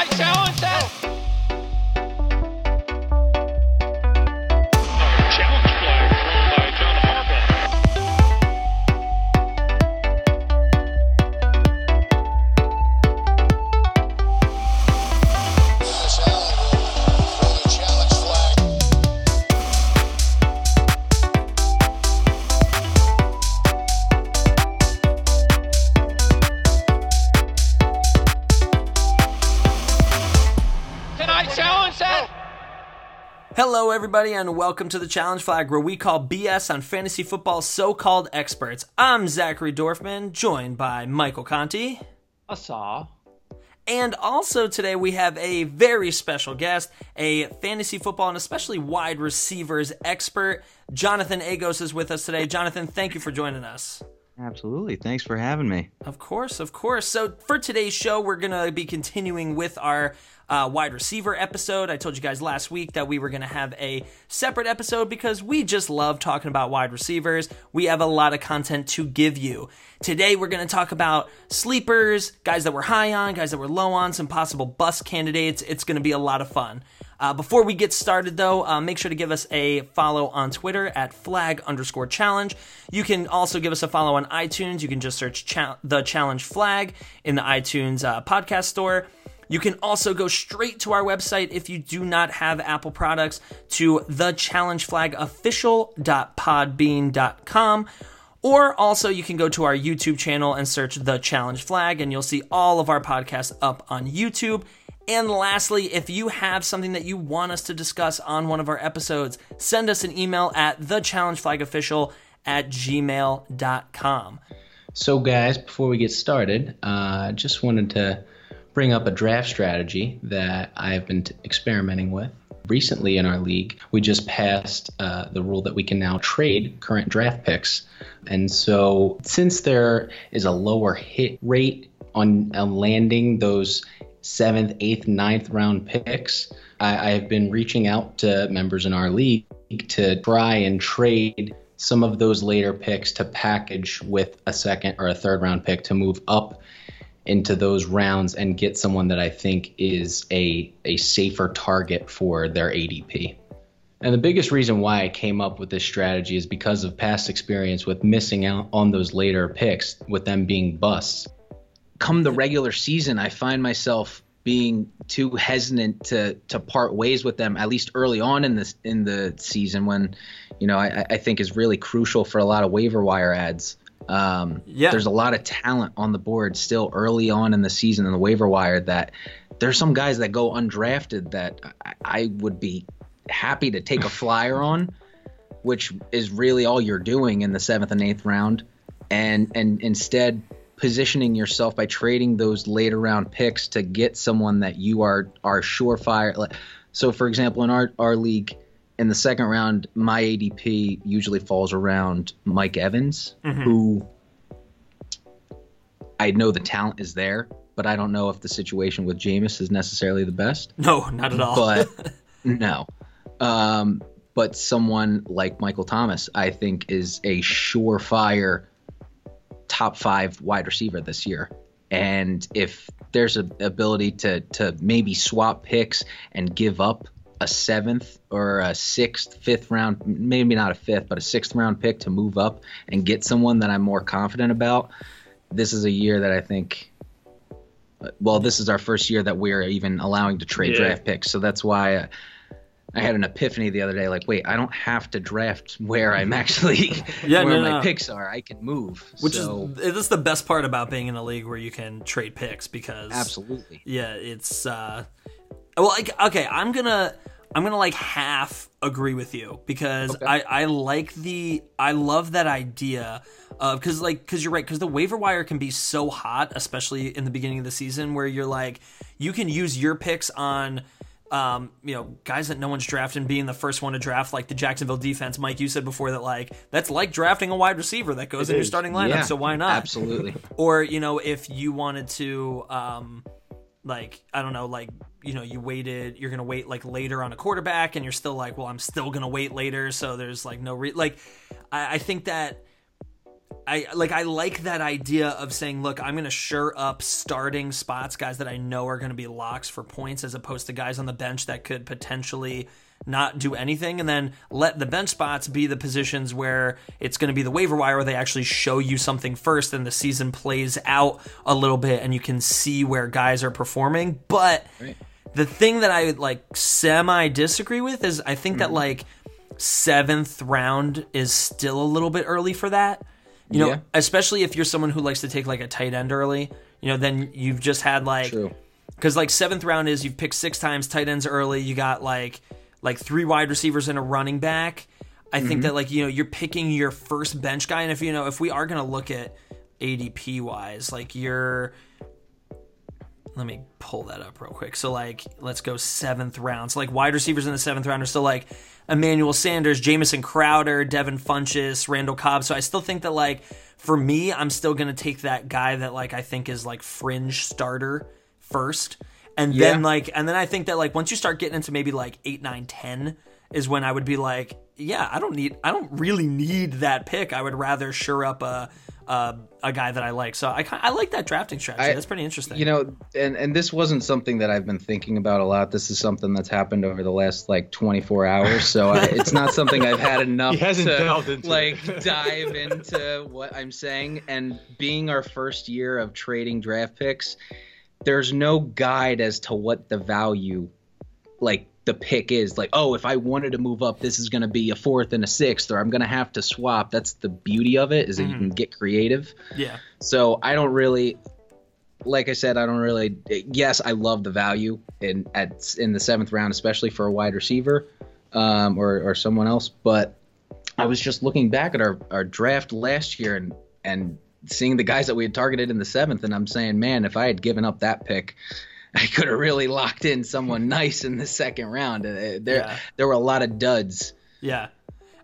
I challenge that? Everybody, and welcome to the Challenge Flag, where we call BS on fantasy football so called experts. I'm Zachary Dorfman, joined by Michael Conti. I saw. And also today we have a very special guest, a fantasy football and especially wide receivers expert. Jonathan Agos is with us today. Jonathan, thank you for joining us. Absolutely. Thanks for having me. Of course, of course. So for today's show, we're gonna be continuing with our uh, wide receiver episode. I told you guys last week that we were gonna have a separate episode because we just love talking about wide receivers. We have a lot of content to give you. Today, we're gonna talk about sleepers, guys that we're high on, guys that we're low on, some possible bust candidates. It's gonna be a lot of fun. Uh, before we get started, though, uh, make sure to give us a follow on Twitter at flag underscore challenge. You can also give us a follow on iTunes. You can just search cha- the challenge flag in the iTunes uh, podcast store. You can also go straight to our website if you do not have Apple products to thechallengeflagofficial.podbean.com. Or also, you can go to our YouTube channel and search The Challenge Flag, and you'll see all of our podcasts up on YouTube. And lastly, if you have something that you want us to discuss on one of our episodes, send us an email at thechallengeflagofficial at gmail.com. So, guys, before we get started, uh, just wanted to bring up a draft strategy that I've been t- experimenting with. Recently in our league, we just passed uh, the rule that we can now trade current draft picks. And so, since there is a lower hit rate on, on landing those seventh, eighth, ninth round picks, I, I have been reaching out to members in our league to try and trade some of those later picks to package with a second or a third round pick to move up into those rounds and get someone that I think is a, a safer target for their ADP. And the biggest reason why I came up with this strategy is because of past experience with missing out on those later picks, with them being busts. Come the regular season, I find myself being too hesitant to to part ways with them, at least early on in this in the season when, you know, I, I think is really crucial for a lot of waiver wire ads. Um, Yeah. There's a lot of talent on the board still early on in the season in the waiver wire that there's some guys that go undrafted that I, I would be happy to take a flyer on, which is really all you're doing in the seventh and eighth round, and and instead positioning yourself by trading those later round picks to get someone that you are are surefire. So, for example, in our our league, in the second round, my ADP usually falls around Mike Evans, who I know the talent is there, but I don't know if the situation with Jameis is necessarily the best No, not at all. but no. Um, but someone like Michael Thomas, I think, is a surefire top five wide receiver this year. And if there's an ability to to maybe swap picks and give up a seventh or a sixth, fifth round, maybe not a fifth, but a sixth round pick to move up and get someone that I'm more confident about, this is a year that I think well, this is our first year that we're even allowing to trade Yeah. draft picks. So that's why uh, I had an epiphany the other day. Like, wait, I don't have to draft where I'm actually Yeah, where no, my no. picks are. I can move. Which so, is this is the best part about being in a league where you can trade picks because absolutely. yeah, it's uh well like okay, I'm gonna I'm gonna like half agree with you because I I like the I love that idea of because like because you're right because the waiver wire can be so hot especially in the beginning of the season where you're like you can use your picks on um, you know, guys that no one's drafting being the first one to draft, like the Jacksonville defense. Mike, you said before that like that's like drafting a wide receiver that goes in your starting lineup. Yeah, so why not? Absolutely. or you know if you wanted to um like i don't know like you know you waited you're gonna wait like later on a quarterback and you're still like well i'm still gonna wait later so there's like no re- like I, I think that I like I like that idea of saying, look, I'm to sure up starting spots, guys that I know are to be locks for points, as opposed to guys on the bench that could potentially not do anything, and then let the bench spots be the positions where it's going to be the waiver wire where they actually show you something first, and the season plays out a little bit, and you can see where guys are performing. But the thing that I like semi disagree with is I think that mm-hmm. like seventh round is still a little bit early for that. You know, Yeah. especially if you're someone who likes to take like a tight end early. You know, then you've just had like because like seventh round is you've picked six times tight ends early. You got like like three wide receivers and a running back. I think mm-hmm. that like you know you're picking your first bench guy, and if you know if we are gonna look at ADP wise, like you're let me pull that up real quick. So like let's go seventh round. So like wide receivers in the seventh round are still like Emmanuel Sanders, Jamison Crowder, Devin Funchess, Randall Cobb. So I still think that like for me, I'm still gonna take that guy that like I think is like fringe starter first. And then like and then I think that like once you start getting into maybe like eight, nine, ten is when I would be like, yeah, I don't need I don't really need that pick. I would rather sure up a a, a guy that I like. So I I like that drafting strategy. I- That's pretty interesting. You know, and and this wasn't something that I've been thinking about a lot. This is something that's happened over the last like 24 hours. So I, it's not something I've had enough He hasn't to into like it. dive into what I'm saying. And being our first year of trading draft picks, there's no guide as to what the value, like the pick is. Like, oh, if I wanted to move up, this is going to be a fourth and a sixth, or I'm going to have to swap. That's the beauty of it is that you can get creative. yeah. So I don't really, like I said, I don't really. Yes, I love the value in at in the seventh round, especially for a wide receiver, um, or or someone else. But I was just looking back at our our draft last year and and seeing the guys that we had targeted in the seventh, and I'm saying, man, if I had given up that pick. I could have really locked in someone nice in the second round. Uh, There, Yeah. there were a lot of duds, Yeah.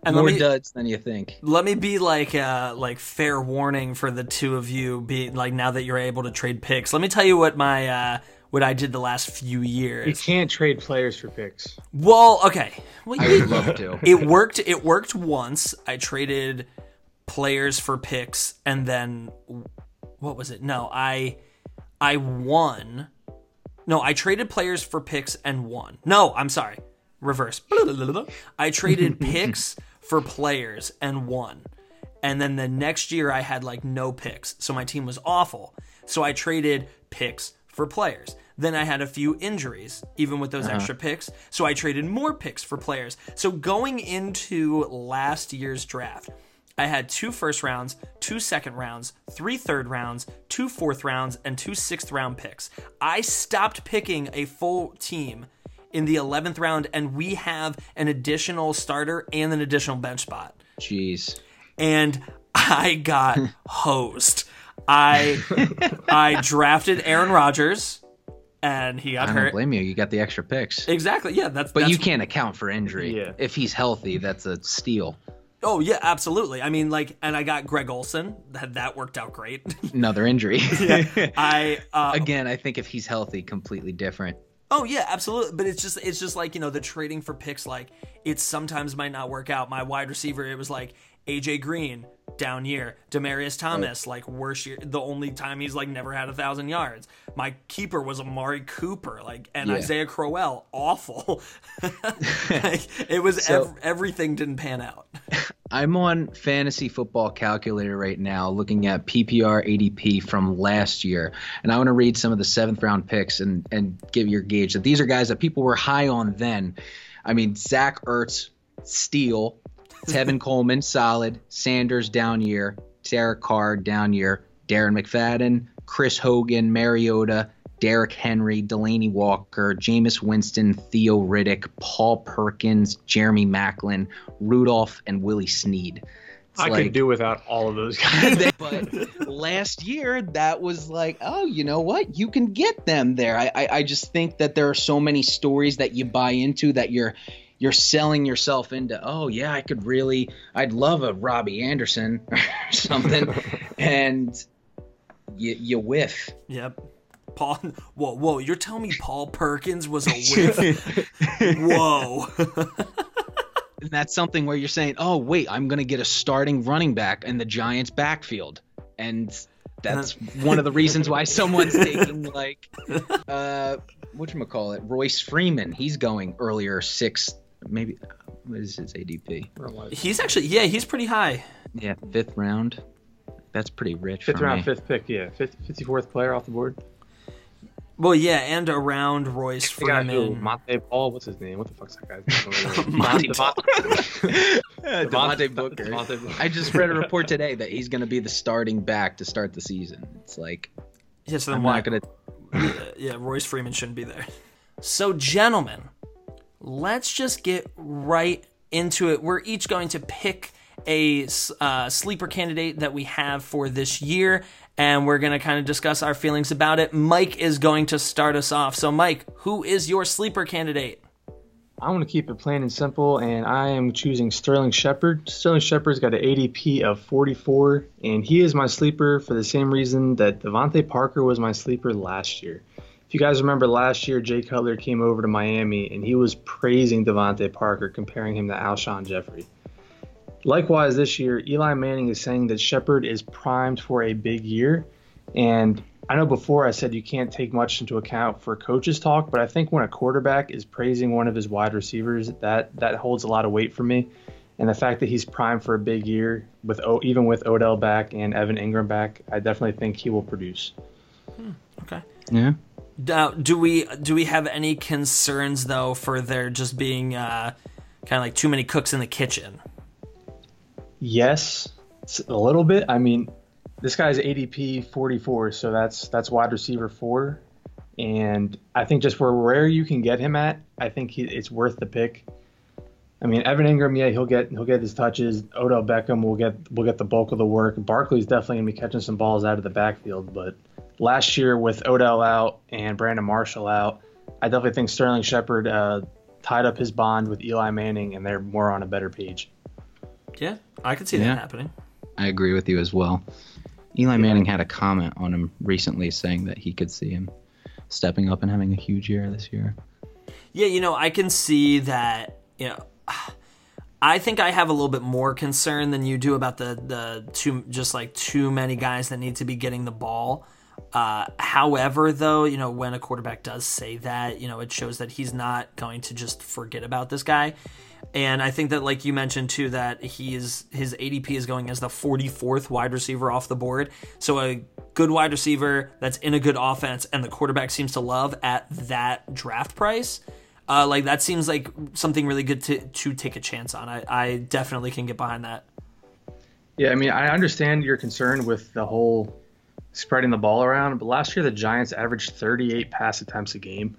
And more let me, duds than you think. let me be like uh like fair warning for the two of you be like now that you're able to trade picks. Let me tell you what my uh what I did the last few years. You can't trade players for picks. Well, okay. Well, I would love to. it worked it worked once. I traded players for picks and then what was it? No, I I won. No, I traded players for picks and won. No, I'm sorry. Reverse. I traded picks for players and won. And then the next year I had like no picks. So my team was awful. So I traded picks for players. Then I had a few injuries, even with those uh-huh. extra picks. So I traded more picks for players. So going into last year's draft, I had two first rounds, two second rounds, three third rounds, two fourth rounds, and two sixth round picks. I stopped picking a full team in the 11th round, and we have an additional starter and an additional bench spot. Jeez. And I got hosed. I I drafted Aaron Rodgers, and he got I hurt. don't blame you. You got the extra picks. Exactly. Yeah, that's. But that's, you can't account for injury. Yeah. If he's healthy, that's a steal. Oh yeah, absolutely. I mean, like, and I got Greg Olsen. That that worked out great. Another injury. I uh, Again, I think if he's healthy, completely different. Oh yeah, absolutely. But it's just it's just like you know the trading for picks. Like it sometimes might not work out. My wide receiver, it was like AJ Green down year, Demaryius Thomas like worst year. The only time he's like never had a thousand yards. My keeper was Amari Cooper, like and Yeah. Isaiah Crowell, awful. like, it was So- ev- everything didn't pan out. I'm on Fantasy Football Calculator right now, looking at PPR ADP from last year, and I want to read some of the seventh round picks and and give your gauge that these are guys that people were high on then. I mean, Zach Ertz, steal. Tevin Coleman, solid. Sanders, down year. Derek Carr, down year. Darren McFadden, Chris Hogan, Mariota, Derrick Henry, Delanie Walker, Jameis Winston, Theo Riddick, Paul Perkins, Jeremy Maclin, Rudolph, and Willie Snead. It's I like- could do without all of those guys. but last year that was like oh you know what you can get them there I, I i just think that there are so many stories that you buy into that you're you're selling yourself into oh yeah i could really i'd love a robby anderson or something and you, you whiff Yep. Paul, whoa, whoa! You're telling me Paul Perkins was a whiff? whoa! and that's something where you're saying, "Oh, wait, I'm going to get a starting running back in the Giants' backfield," and that's one of the reasons why someone's taking like, uh, what you call it, Royce Freeman. He's going earlier, sixth, maybe. Uh, what is his ADP? He's actually yeah, he's pretty high. Yeah, fifth round. That's pretty rich. Fifth for round, me. fifth pick, yeah. Fifth, 54th player off the board. Well, yeah, and around Royce The Freeman. Montee Ball, what's his name? What the fuck's that guy's name? Monte Devon- Devontae Booker. Devontae Booker. I just read a report today that he's going to be the starting back to start the season. It's like Yeah, so then I'm why? not going to. yeah, yeah, Royce Freeman shouldn't be there. So, gentlemen, let's just get right into it. We're each going to pick a uh, sleeper candidate that we have for this year, and we're going to kind of discuss our feelings about it. Mike is going to start us off. So, Mike, who is your sleeper candidate? I want to keep it plain and simple, and I am choosing Sterling Shepard. Sterling Shepard's got an ADP of 44, and he is my sleeper for the same reason that DeVante Parker was my sleeper last year. If you guys remember last year, Jay Cutler came over to Miami, and he was praising DeVante Parker, comparing him to Alshon Jeffery. Likewise, this year, Eli Manning is saying that Shepard is primed for a big year, and I know before I said you can't take much into account for coaches talk, but I think when a quarterback is praising one of his wide receivers, that that holds a lot of weight for me. And the fact that he's primed for a big year with o, even with Odell back and Evan Engram back, I definitely think he will produce. Hmm, okay. Yeah. Now, do we do we have any concerns though for there just being uh, kind of like too many cooks in the kitchen? Yes, a little bit. I mean, this guy's ADP 44, so that's that's wide receiver four, and I think just for where you can get him at, I think he, it's worth the pick. I mean, Evan Engram, yeah, he'll get he'll get his touches. Odell Beckham will get will get the bulk of the work. Barkley's definitely gonna be catching some balls out of the backfield, but last year with Odell out and Brandon Marshall out, I definitely think Sterling Shepard uh, tied up his bond with Eli Manning, and they're more on a better page. Yeah, I could see Yeah. that happening. I agree with you as well. Eli Manning had a comment on him recently saying that he could see him stepping up and having a huge year this year. Yeah, you know, I can see that. You know, I think I have a little bit more concern than you do about the the too just like too many guys that need to be getting the ball. Uh, however, though, you know, when a quarterback does say that, you know, it shows that he's not going to just forget about this guy. And I think that, like you mentioned too, that he is his ADP is going as the 44th wide receiver off the board. So a good wide receiver that's in a good offense, and the quarterback seems to love at that draft price. Uh, like that seems like something really good to to take a chance on. I, I definitely can get behind that. Yeah, I mean, I understand your concern with the whole spreading the ball around, but last year the Giants averaged 38 pass attempts a game.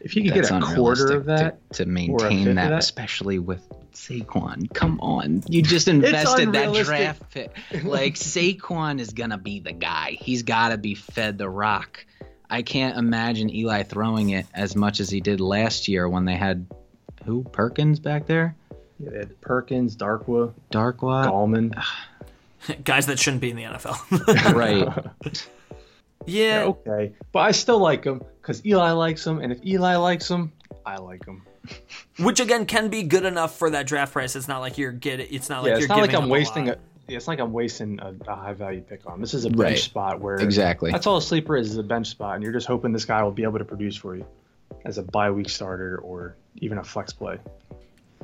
If you could That's get a quarter of that, to, to maintain that, that? especially with Saquon. Come on, you just invested that draft pick. Like Saquon is gonna be the guy. He's got to be fed the rock. I can't imagine Eli throwing it as much as he did last year when they had who Perkins back there, yeah, they had Perkins, Darkwa, Darkwa, Gallman. Guys that shouldn't be in the NFL. right? yeah, okay, but I still like him because Eli likes him, and if Eli likes him, I like him. which again can be good enough for that draft price. It's not like you're getting. It's not like yeah, you're it's not like I'm up a wasting a. Yeah, it's not like I'm wasting a, a high value pick on. This is a bench Right. spot where Exactly. That's all a sleeper is, is a bench spot, and you're just hoping this guy will be able to produce for you as a bye week starter or even a flex play.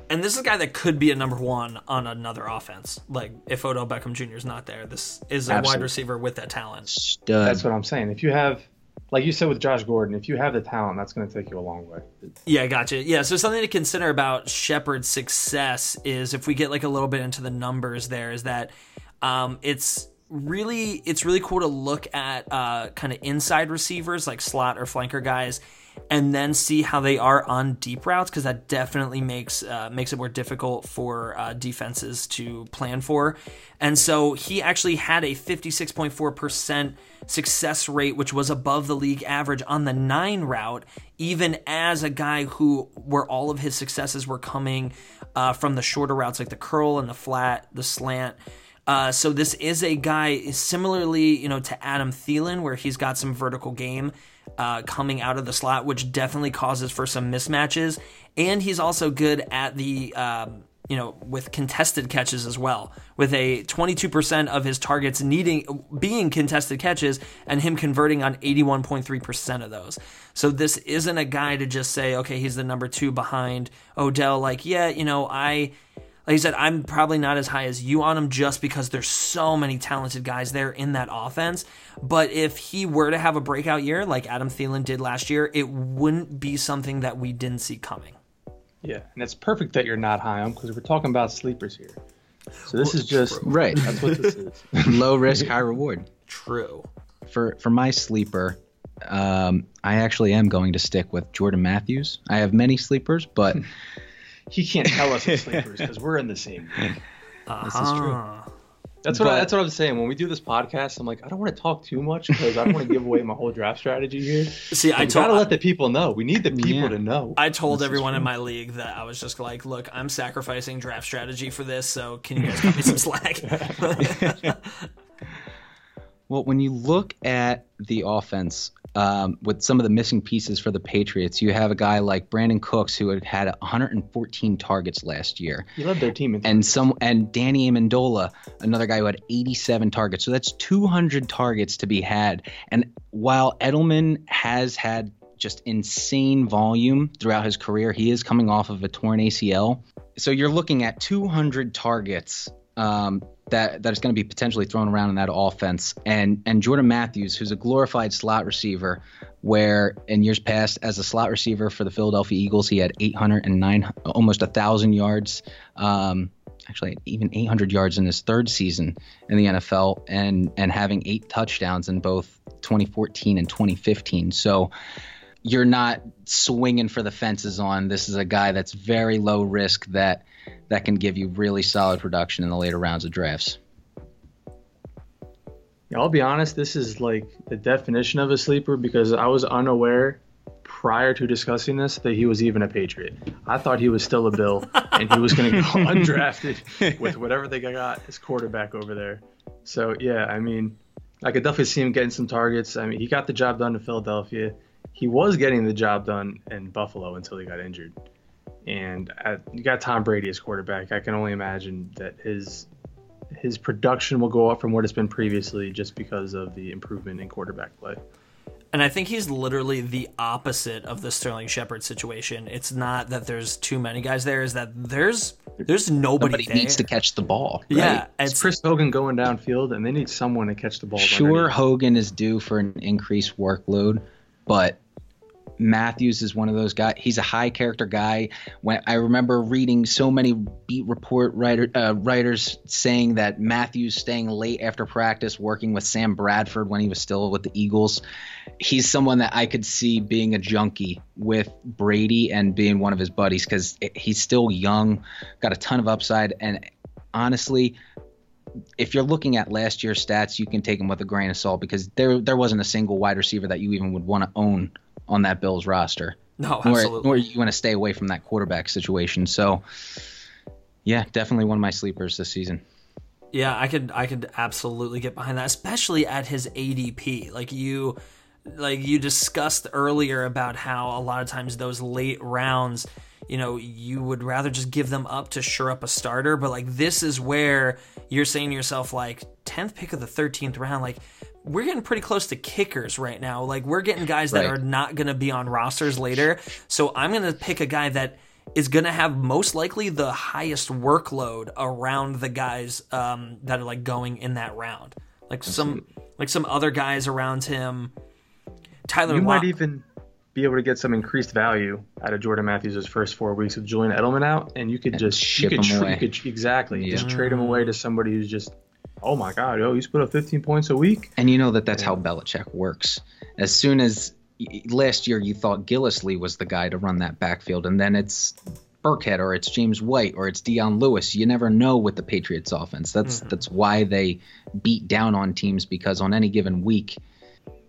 And this is a guy that could be a number one on another offense. Like if Odell Beckham Jr. is not there, this is a wide receiver with that talent. Stud. That's what I'm saying. If you have, like you said with Josh Gordon, if you have the talent, that's going to take you a long way. Yeah, gotcha. Yeah, so something to consider about Shepard's success is if we get like a little bit into the numbers there, is that um, it's really it's really cool to look at uh, kind of inside receivers like slot or flanker guys, and then see how they are on deep routes because that definitely makes uh, makes it more difficult for uh, defenses to plan for. And so he actually had a 56.4% success rate, which was above the league average on the nine route, even as a guy who where all of his successes were coming uh, from the shorter routes like the curl and the flat, the slant. Uh, so this is a guy similarly, you know, to Adam Thielen, where he's got some vertical game uh, coming out of the slot, which definitely causes for some mismatches. And he's also good at the um, you know, with contested catches as well, with a 22% of his targets needing being contested catches and him converting on 81.3% of those. So this isn't a guy to just say, okay, he's the number 2 behind Odell like, yeah, you know, I like you said, I'm probably not as high as you on him just because there's so many talented guys there in that offense. But if he were to have a breakout year like Adam Thielen did last year, it wouldn't be something that we didn't see coming. Yeah, and it's perfect that you're not high on him, because we're talking about sleepers here. So this is just Right. That's what this is. Low risk, high reward. True. For for my sleeper, um, I actually am going to stick with Jordan Matthews. I have many sleepers, but He can't tell us his sleepers because we're in the same. league. this is true. Ah. That's what I, that's what I'm saying. When we do this podcast, I'm like, I don't want to talk too much because I don't want to give away my whole draft strategy here. See, I I gotta let the people know. We need the people Yeah. to know. I told everyone in my league that I was just like, look, I'm sacrificing draft strategy for this, so can you guys cut me some slack? Well, when you look at the offense um, with some of the missing pieces for the Patriots, you have a guy like Brandin Cooks who had had 114 targets last year, you led their team in and some and Danny Amendola, another guy who had 87 targets. So that's 200 targets to be had. And while Edelman has had just insane volume throughout his career, he is coming off of a torn ACL. So you're looking at 200 targets um, that that is going to be potentially thrown around in that offense. And and Jordan Matthews, who's a glorified slot receiver, where in years past as a slot receiver for the Philadelphia Eagles, he had 809, almost a thousand yards. Um, actually, even 800 yards in his third season in the NFL, and and having eight touchdowns in both 2014 and 2015. So you're not swinging for the fences on this is a guy that's very low risk that that can give you really solid production in the later rounds of drafts. Yeah, I'll be honest, this is like the definition of a sleeper because I was unaware prior to discussing this that he was even a Patriot. I thought he was still a Bill and he was going to go undrafted with whatever they got as quarterback over there. So, yeah, I mean, I could definitely see him getting some targets. I mean, he got the job done in Philadelphia. He was getting the job done in Buffalo until he got injured. And at, you got Tom Brady as quarterback. I can only imagine that his his production will go up from what it's been previously just because of the improvement in quarterback play. And I think he's literally the opposite of the Sterling Shepard situation. It's not that there's too many guys there; is that there's there's nobody Somebody there. needs to catch the ball. right? Yeah, It's it's Chris Hogan going downfield, and they need someone to catch the ball. Sure, underneath. Hogan is due for an increased workload, but Matthews is one of those guys. He's a high character guy. When I remember reading so many beat report writer uh, writers saying that Matthews staying late after practice, working with Sam Bradford when he was still with the Eagles. He's someone that I could see being a junkie with Brady and being one of his buddies because he's still young, got a ton of upside, and honestly, if you're looking at last year's stats, you can take them with a grain of salt because there there wasn't a single wide receiver that you even would want to own on that Bills roster. no Nor, absolutely. nor you want to stay away from that quarterback situation. So, yeah, definitely one of my sleepers this season. Yeah, I could I could absolutely get behind that, especially at his ADP. Like you like you discussed earlier about how a lot of times those late rounds, you know, you would rather just give them up to sure up a starter, but like this is where you're saying to yourself like 10th pick of the 13th round like we're getting pretty close to kickers right now. Like we're getting guys that Right. are not going to be on rosters later. So I'm going to pick a guy that is going to have most likely the highest workload around the guys um, that are like going in that round. Like some like some other guys around him. Tyler You Lock- might even be able to get some increased value out of Jordan Matthews' first four weeks with Julian Edelman out, and you could just ship you could him away. You could, exactly, Yeah. just trade him away to somebody who's just, oh my god, oh he's put up 15 points a week. And you know that that's how Belichick works. As soon as last year you thought Gillislee was the guy to run that backfield, and then it's Burkhead or it's James White or it's Dion Lewis. You never know with the Patriots offense. That's mm-hmm. that's why they beat down on teams because on any given week,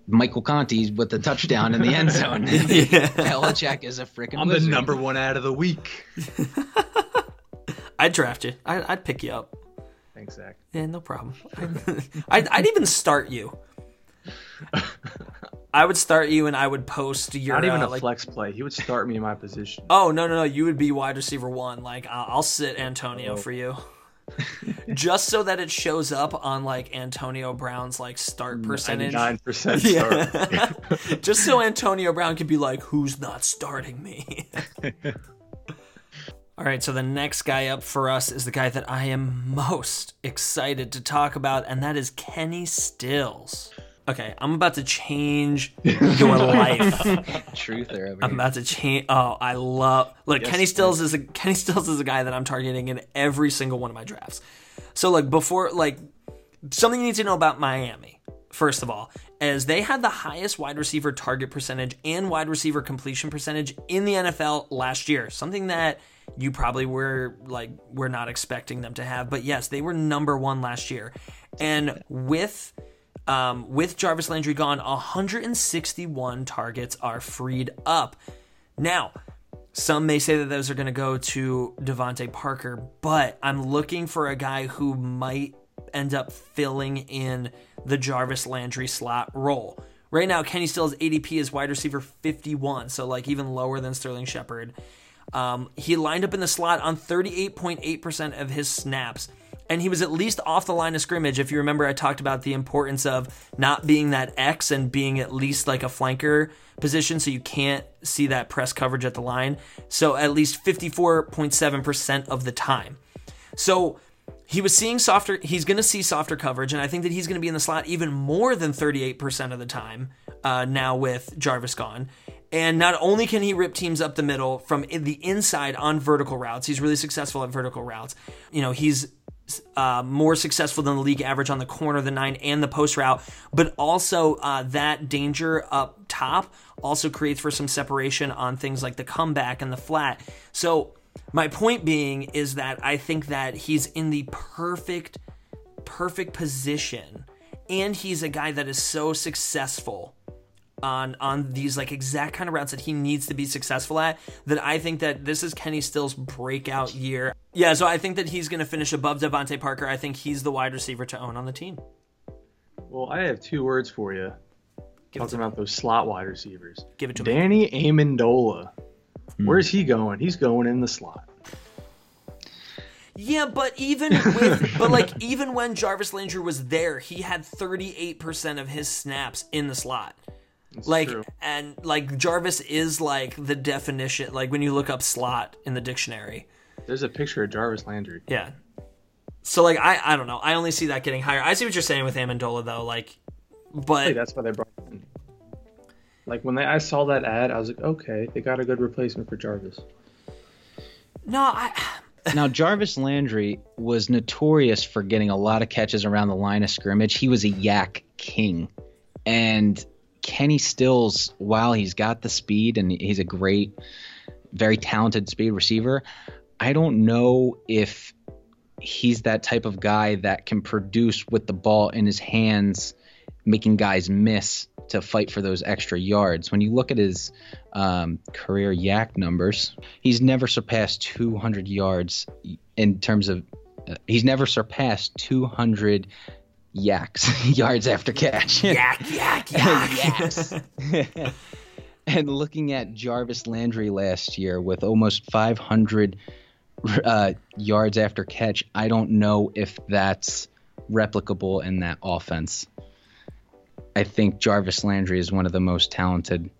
Michael Conti with the touchdown in the end zone. Belichick is a freaking I'm the number one out of the week. I'd draft you. I, I'd pick you up. Thanks, Zach. Yeah, no problem. I'd, I'd even start you. I would start you and I would post your Not even uh, a like flex play. He would start me in my position. Oh no no no! You would be wide receiver one. Like I'll, I'll sit Antonio Oh. for you, just so that it shows up on like Antonio Brown's like start percentage. Nine percent. Yeah. just so Antonio Brown can be like, "Who's not starting me?" All right, so the next guy up for us is the guy that I am most excited to talk about, and that is Kenny Stills. Okay, I'm about to change your life. Truther over I'm about to change. Oh, I love. Look, Yes, Kenny Stills is a Kenny Stills is a guy that I'm targeting in every single one of my drafts. So like before, like something you need to know about Miami. First of all, is they had the highest wide receiver target percentage and wide receiver completion percentage in the NFL last year. Something that you probably were like were not expecting them to have, but yes, they were number one last year. And with um, with Jarvis Landry gone, 161 targets are freed up. Now, some may say that those are going to go to DeVante Parker, but I'm looking for a guy who might end up filling in the Jarvis Landry slot role. Right now, Kenny Stills ADP is wide receiver 51, so like even lower than Sterling Shepard. Um, he lined up in the slot on 38.8% of his snaps, and he was at least off the line of scrimmage. If you remember, I talked about the importance of not being that X and being at least like a flanker position, so you can't see that press coverage at the line. So at least 54.7% of the time. So he was seeing softer, he's going to see softer coverage, and I think that he's going to be in the slot even more than 38% of the time uh, now with Jarvis gone. And not only can he rip teams up the middle from the inside on vertical routes, he's really successful at vertical routes. You know, he's uh, more successful than the league average on the corner, the nine, and the post route. But also, uh, that danger up top also creates for some separation on things like the comeback and the flat. So, my point being is that I think that he's in the perfect, perfect position, and he's a guy that is so successful on on these like exact kind of routes that he needs to be successful at that I think that this is Kenny Still's breakout year. Yeah, so I think that he's going to finish above DeVante Parker. I think he's the wide receiver to own on the team. Well, I have two words for you. Give Talking to, about those slot wide receivers. give it to me. Danny Amendola. Hmm. Where's he going? He's going in the slot. Yeah, but even with but like even when Jarvis Landry was there, he had 38% of his snaps in the slot. Like true. and like Jarvis is like the definition like when you look up slot in the dictionary. There's a picture of Jarvis Landry. Yeah. So like I I don't know. I only see that getting higher. I see what you're saying with Amendola though. Like, but Hey, that's why they brought him in. Like when they, I saw that ad, I was like, okay, they got a good replacement for Jarvis. no, I Now Jarvis Landry was notorious for getting a lot of catches around the line of scrimmage. He was a YAC king. And Kenny Stills, while he's got the speed and he's a great, very talented speed receiver, I don't know if he's that type of guy that can produce with the ball in his hands, making guys miss to fight for those extra yards. When you look at his um, career YAC numbers, he's never surpassed 200 yards in terms of. Uh, he's never surpassed 200 YACs yards after catch. yak yak yak. Yes. and looking at Jarvis Landry last year with almost 500 uh, yards after catch, I don't know if that's replicable in that offense. I think Jarvis Landry is one of the most talented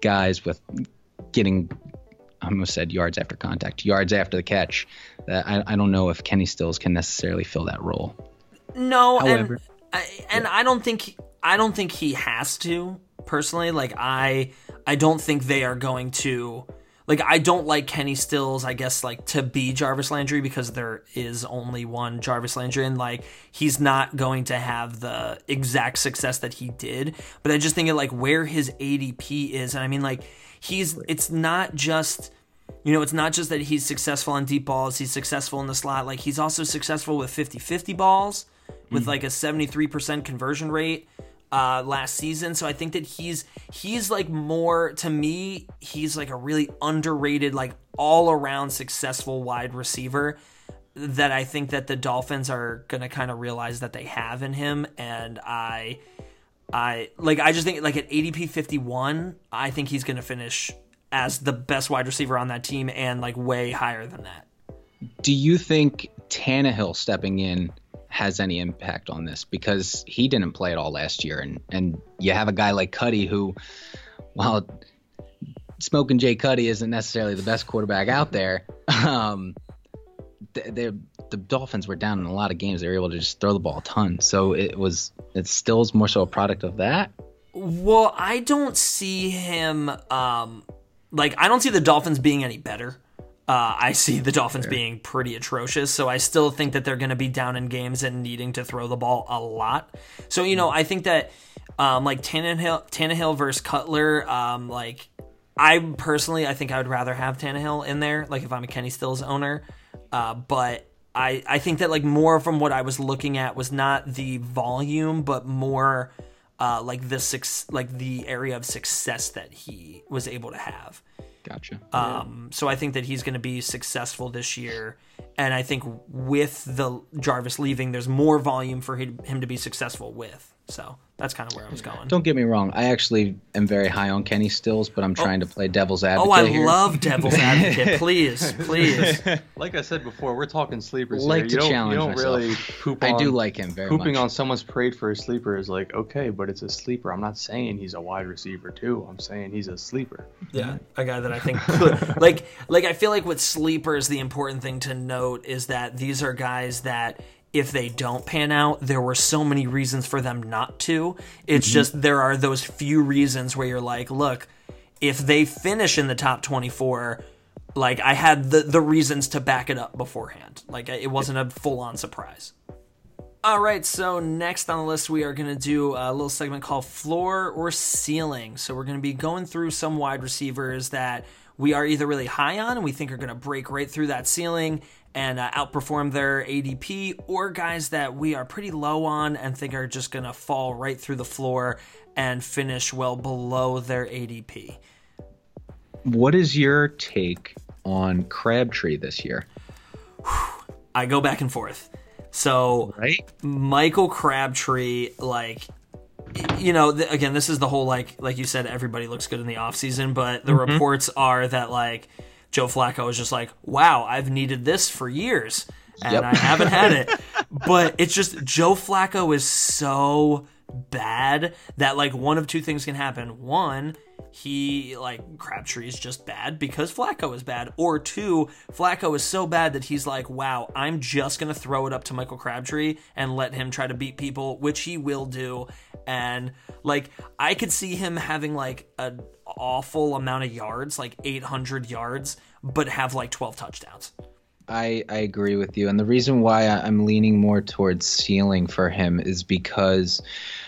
guys with getting, I almost said yards after contact, yards after the catch. That I, I don't know if Kenny Stills can necessarily fill that role. No, However- and I, and I don't think I don't think he has to personally. Like I I don't think they are going to like I don't like Kenny Stills. I guess like to be Jarvis Landry because there is only one Jarvis Landry, and like he's not going to have the exact success that he did. But I just think of like where his ADP is, and I mean like he's it's not just. You know, it's not just that he's successful on deep balls, he's successful in the slot. Like, he's also successful with 50 50 balls, with like a 73% conversion rate uh, last season. So I think that he's, he's like more, to me, he's like a really underrated, like all around successful wide receiver that I think that the Dolphins are going to kind of realize that they have in him. And I, I like I just think like at ADP 51, I think he's going to finish as the best wide receiver on that team and like way higher than that. Do you think Tannehill stepping in has any impact on this? Because he didn't play at all last year, and and you have a guy like Cuddy who, while smoking Jay Cuddy isn't necessarily the best quarterback out there, um, the, the Dolphins were down in a lot of games. They were able to just throw the ball a ton, so it was it still is more so a product of that. Well, I don't see him um like I don't see the Dolphins being any better. Uh, I see the Dolphins being pretty atrocious, so I still think that they're going to be down in games and needing to throw the ball a lot. So you know, I think that um, like Tannehill, Tannehill versus Cutler, um, like I personally, I think I would rather have Tannehill in there, like if I'm a Kenny Stills owner. Uh, but I, I think that like more from what I was looking at was not the volume, but more uh, like the six, like the area of success that he was able to have. Gotcha. Um, so I think that he's going to be successful this year, and I think with the Jarvis leaving, there's more volume for him him to be successful with. So that's kind of where I was going. Don't get me wrong. I actually am very high on Kenny Stills, but I'm oh. trying to play devil's oh, advocate Oh, I here. love Devil's Advocate. Please, please. Like I said before, we're talking sleepers Like here. to You don't, challenge you don't myself. really poop I on, do like him very pooping much. on someone's parade for a sleeper is like okay, but it's a sleeper. I'm not saying he's a wide receiver too. I'm saying he's a sleeper. Yeah, a guy that I think could, like like I feel like with sleepers the important thing to note is that these are guys that if they don't pan out, there were so many reasons for them not to. It's mm-hmm. just there are those few reasons where you're like, look, if they finish in the top 24, like I had the the reasons to back it up beforehand. Like it wasn't a full on surprise. All right, so next on the list, we are going to do a little segment called Floor or Ceiling. So, we're going to be going through some wide receivers that we are either really high on and we think are going to break right through that ceiling and uh, outperform their ADP, or guys that we are pretty low on and think are just going to fall right through the floor and finish well below their ADP. What is your take on Crabtree this year? I go back and forth. So, Right? Michael Crabtree, like, you know, th- again, this is the whole like, like you said, everybody looks good in the offseason, but the reports are that like Joe Flacco is just like, wow, I've needed this for years and Yep. I haven't had it. but it's just Joe Flacco is so bad that like one of two things can happen. One, he like Crabtree is just bad because Flacco is bad, or two, Flacco is so bad that he's like, wow, I'm just gonna throw it up to Michael Crabtree and let him try to beat people, which he will do. And like, I could see him having like an awful amount of yards, like 800 yards, but have like 12 touchdowns. I, I agree with you. And the reason why I- I'm leaning more towards ceiling for him is because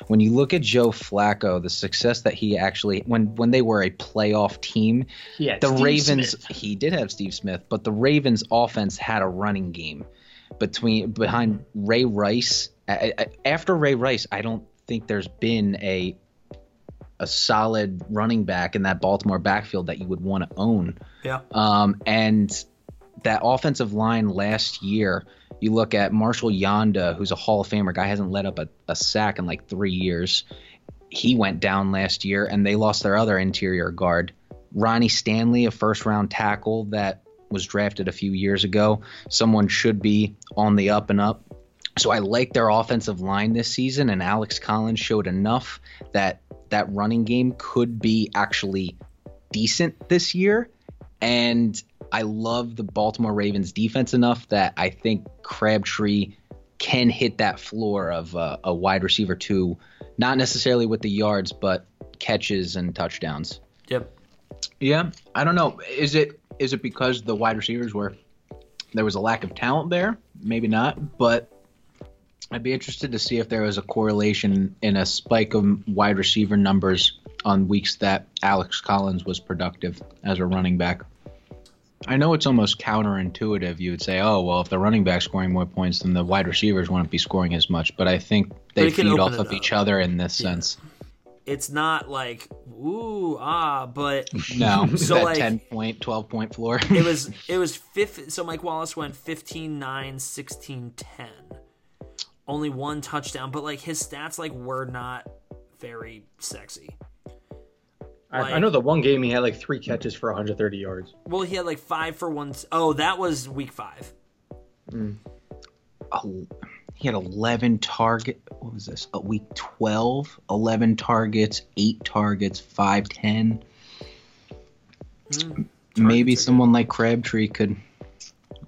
when you look at Joe Flacco, the success that he actually when when they were a playoff team, Yeah, the Ravens he did have Steve Smith, but the Ravens offense had a running game between behind Ray Rice. I- I- After Ray Rice, I don't think there's been a a solid running back in that Baltimore backfield that you would want to own. Yeah. Um, and that offensive line last year, you look at Marshal Yanda, who's a Hall of Famer, guy hasn't let up a, a sack in like three years. He went down last year, and they lost their other interior guard, Ronnie Stanley, a first round tackle that was drafted a few years ago. Someone should be on the up and up. So I like their offensive line this season, and Alex Collins showed enough that that running game could be actually decent this year. And I love the Baltimore Ravens defense enough that I think Crabtree can hit that floor of uh, a wide receiver two, not necessarily with the yards, but catches and touchdowns. Yep. Yeah, I don't know. Is it is it because the wide receivers were there was a lack of talent there? Maybe not, but I'd be interested to see if there was a correlation in a spike of wide receiver numbers on weeks that Alex Collins was productive as a running back. I know it's almost counterintuitive. You would say, "Oh, well, if the running back's scoring more points, then the wide receivers wouldn't be scoring as much." But I think they feed off of up. each other in this sense. It's not like, ooh, ah, but No, So, that like- 10 point, 12 point floor. it was it was fifth so mike wallace went 15 9 16 10 only one touchdown but like his stats like were not very sexy. I, Like- I know the one game he had like three catches for 130 yards. Well, he had like five for one. Oh, that was week five. Mm. Oh, he had 11 target. What was this? A week 12, 11 targets, eight targets, five ten. Mm, Maybe someone like Crabtree could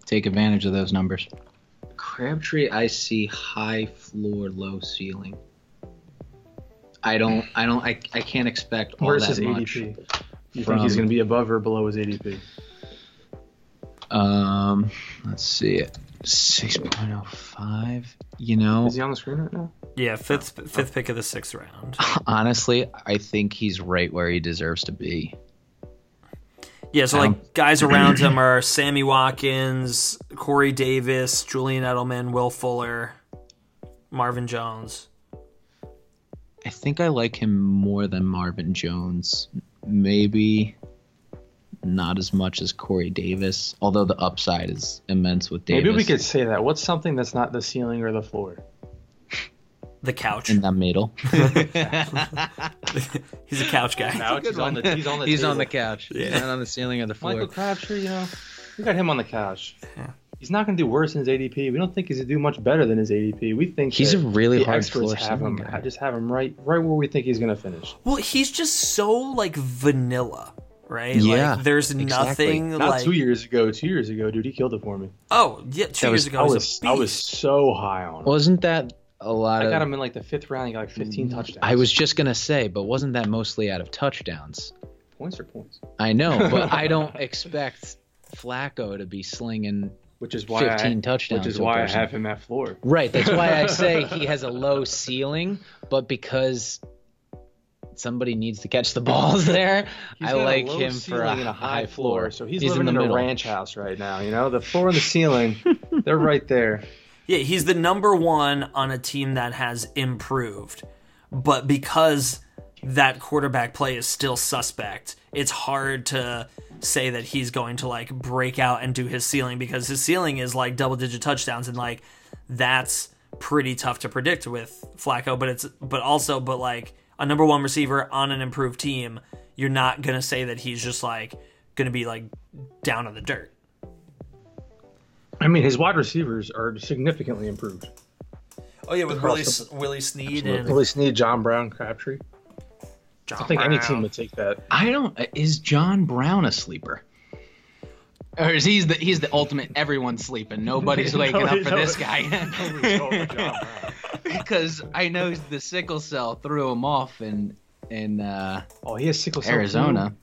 take advantage of those numbers. Crabtree, I see high floor, low ceiling. I don't. I don't. I, I can't expect all Where's that his much. ADP? You from- think he's going to be above or below his ADP? Um, let's see it. Six point oh five. You know, Is he on the screen right now? Yeah, fifth fifth pick of the sixth round. honestly, I think he's right where he deserves to be. Yeah, so Um, like guys around him are Sammy Watkins, Corey Davis, Julian Edelman, Will Fuller, Marvin Jones. I think I like him more than Marvin Jones. Maybe not as much as Corey Davis, although the upside is immense with Davis. Maybe we could say that. What's something that's not the ceiling or the floor? The couch. in the middle. He's a couch guy. Couch. He's on the. He's on the. He's on the table. couch. He's not on the ceiling or the floor. Michael Crabtree, you know, we got him on the couch. Yeah. He's not going to do worse than his ADP. We don't think he's going to do much better than his ADP. We think He's a really the hard experts floor have him. ceiling guy. Just have him right, right where we think he's going to finish. Well, he's just so like vanilla, right? Yeah, like, there's exactly. nothing Not like. two years ago. Two years ago, dude, he killed it for me. Oh, yeah, two That years was- ago. I he was, was, a I was so high on him. Wasn't that a lot I of? got him in like the fifth round. He got like 15 mm, touchdowns. I was just gonna say, but wasn't that mostly out of touchdowns? points or points, I know, but I don't expect Flacco to be slinging. which is why 15 I, touchdowns Which is to why I have him at floor. Right. That's why I say he has a low ceiling, but because somebody needs to catch the balls there, He's I like him for a a high floor. So he's, living in in, the a ranch house right now. You know, the floor and the ceiling, they're right there. Yeah, he's the number one on a team that has improved. But because that quarterback play is still suspect, it's hard to say that he's going to like break out and do his ceiling because his ceiling is like double digit touchdowns and like that's pretty tough to predict with Flacco, but it's but also but like a number one receiver on an improved team, you're not gonna say that he's just like gonna be like down in the dirt. I mean, his wide receivers are significantly improved. Oh yeah, with Across Willie, Willie Snead Willie and Snead, John Brown, Crabtree. I think any team would take that. I don't. Is John Brown a sleeper? Or is he's the he's the ultimate everyone's sleeping, nobody's waking up for this guy. because I know the sickle cell threw him off in in uh, Oh, he has sickle cell. Arizona.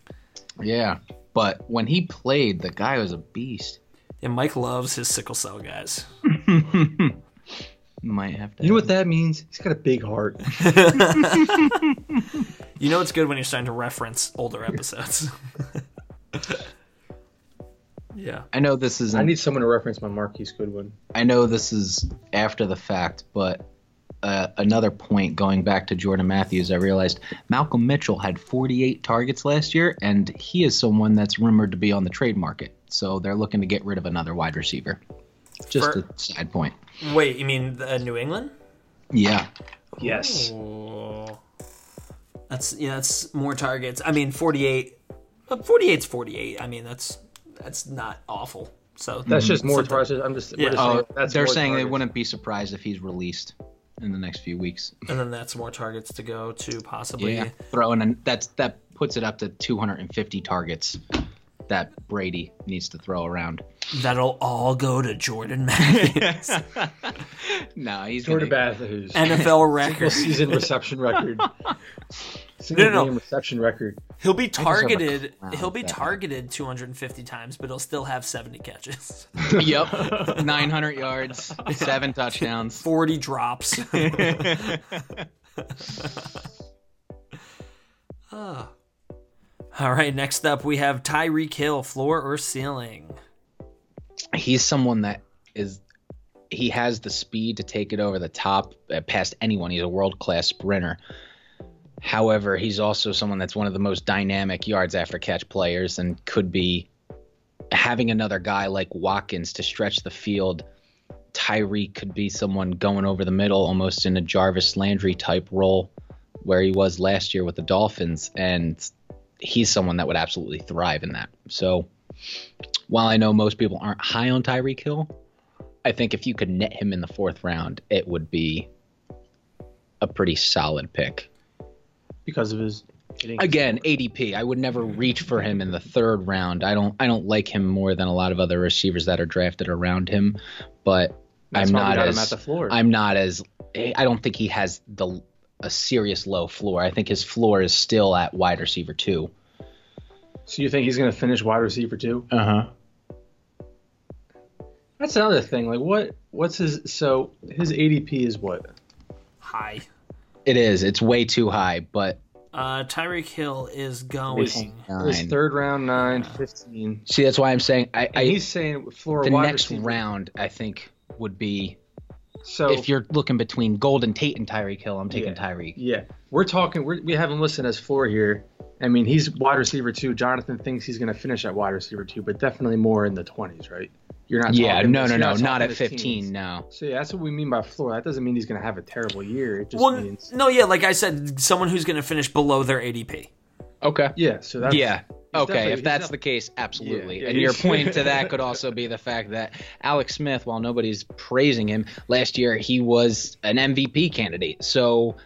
Yeah, but when he played, the guy was a beast. And Mike loves his sickle cell guys. Might have to. You know what that means? He's got a big heart. You know it's good when you're starting to reference older episodes. yeah. I know this is. I need someone to reference my Marquise Goodwin. I know this is after the fact, but uh, another point going back to Jordan Matthews, I realized Malcolm Mitchell had 48 targets last year, and he is someone that's rumored to be on the trade market. So they're looking to get rid of another wide receiver. Just For- a side point. Wait, you mean uh, New England? Yeah. Yes. Oh. That's yeah, that's more targets. I mean, 48 but 48's 48. I mean, that's that's not awful. So That's just more Something- targets. I'm just. Yeah. we're just Oh, saying that's they're more saying they wouldn't be surprised if he's released in the next few weeks. and then that's more targets to go to possibly. Yeah, throwing and that's that puts it up to 250 targets that Brady needs to throw around. That'll all go to Jordan Matthews. No, he's Jordan gonna, Matthews. NFL Single record. season reception record. Single No, no, no. reception record. He'll be targeted. He'll be bet. targeted 250 times, but he'll still have 70 catches, yep, 900 yards, seven touchdowns. 40 drops. Ah. All right, next up we have Tyreek Hill, floor or ceiling. He's someone that is he has the speed to take it over the top uh, past anyone. He's a world class sprinter. However, he's also someone that's one of the most dynamic yards after catch players and could be having another guy like Watkins to stretch the field. Tyreek could be someone going over the middle almost in a Jarvis Landry type role. where he was last year with the Dolphins, and he's someone that would absolutely thrive in that. So while I know most people aren't high on Tyreek Hill, I think if you could net him in the fourth round, it would be a pretty solid pick. because of his. Again, ADP. I would never reach for him in the third round. I don't. I don't like him more than a lot of other receivers that are drafted around him. But That's I'm not as. at the floor. I'm not as. I don't think he has the a serious low floor. I think his floor is still at wide receiver two. So you think he's going to finish wide receiver two? Uh huh. That's another thing. Like what? What's his? So his ADP is what? High. It is. It's way too high, but Uh, Tyreek Hill is going. His, his third round nine, 15. See, that's why I'm saying I. And I he's saying floor the wide next receiver. round, I think, would be So if you're looking between Golden Tate and Tyreek Hill. I'm taking Yeah. Tyreek. yeah, we're talking. We're, we have him listed as floor here. I mean, he's wide receiver two. Jonathan thinks he's going to finish at wide receiver two, but definitely more in the 20s, right? You're not. Yeah, talking no, this- no, no, not talking at 15. teens. No. So yeah, that's what we mean by floor. That doesn't mean he's going to have a terrible year. It just Well, means no, yeah, like I said, someone who's going to finish below their ADP. Okay. yeah. So that's Yeah. Okay, if that's the case, absolutely. yeah, and your point to that could also be the fact that Alex Smith, while nobody's praising him, last year he was an MVP candidate. So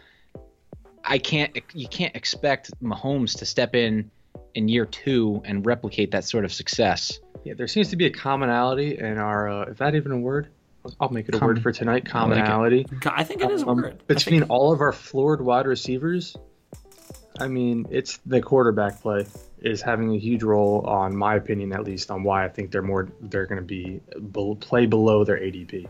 I can't you can't expect Mahomes to step in in year 2 and replicate that sort of success. Yeah, there seems to be a commonality in our. Uh, is that even a word? I'll make it a Com- word for tonight. I it. Commonality I think it is a Um, word. Between think- all of our floored wide receivers. I mean, it's the quarterback play is having a huge role on my opinion, at least on why I think they're more they're going to be play below their ADP.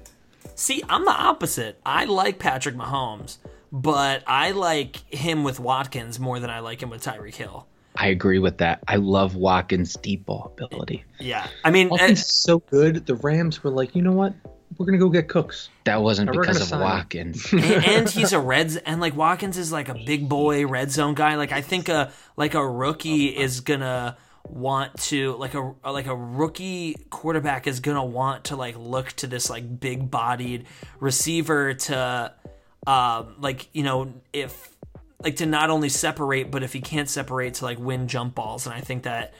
See, I'm the opposite. I like Patrick Mahomes, but I like him with Watkins more than I like him with Tyreek Hill. I agree with that. I love Watkins' deep ball ability. Yeah, I mean, Watkins uh, is so good. The Rams were like, you know what? We're going to go get Cooks. That wasn't Now we're because of sign. Watkins. and, and he's a Reds and like Watkins is like a big boy red zone guy. Like I think a like a rookie is gonna want to like a like a rookie quarterback is gonna want to like look to this like big bodied receiver to um like you know if like to not only separate but if he can't separate to like win jump balls and I think that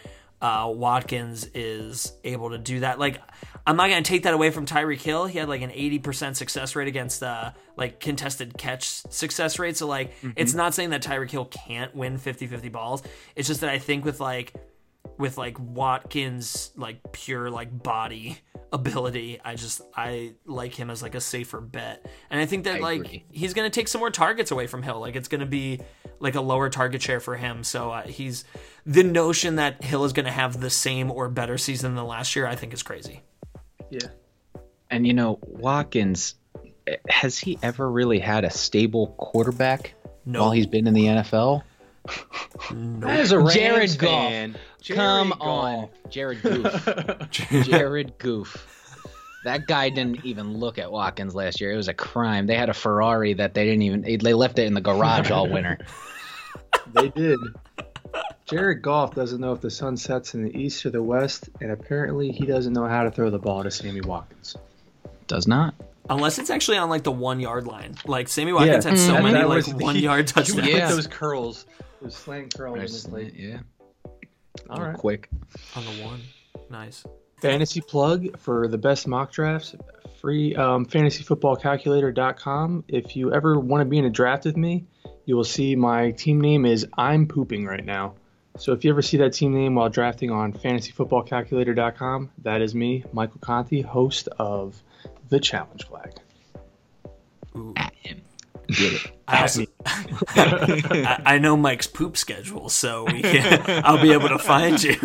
uh, Watkins is able to do that. Like, I'm not going to take that away from Tyreek Hill. He had like an 80% success rate against uh, like contested catch success rate. So, like, it's not saying that Tyreek Hill can't win 50 50 balls. It's just that I think with like, with like Watkins, like pure like body ability, I just, I like him as like a safer bet. And I think that I like agree. he's going to take some more targets away from Hill. Like, it's going to be like a lower target share for him. So, uh, he's, the notion that Hill is going to have the same or better season than last year, I think is crazy. Yeah. And you know, Watkins, has he ever really had a stable quarterback No. while he's been in the NFL? As a Rams Jared Goff. fan, Come Jared on, Jared Goof. Jared Goof. That guy didn't even look at Watkins last year. It was a crime. They had a Ferrari that they didn't even. They left it in the garage all winter. They did. Jared Goff doesn't know if the sun sets in the east or the west, and apparently he doesn't know how to throw the ball to Sammy Watkins. Does not. Unless it's actually on like the one yard line. Like Sammy Watkins had so That- many like was- one yard he touchdowns. Yeah. Put those curls, those slant curls in his leg. Yeah. All right. Quick. On the one. Nice. Fantasy plug for the best mock drafts. Free um, fantasyfootballcalculator.com. If you ever want to be in a draft with me, you will see my team name is I'm pooping right now. So if you ever see that team name while drafting on fantasyfootballcalculator.com, that is me, Michael Conti, host of the Challenge Flag. At him. Get it. I also I, I know Mike's poop schedule, so we can, I'll be able to find you.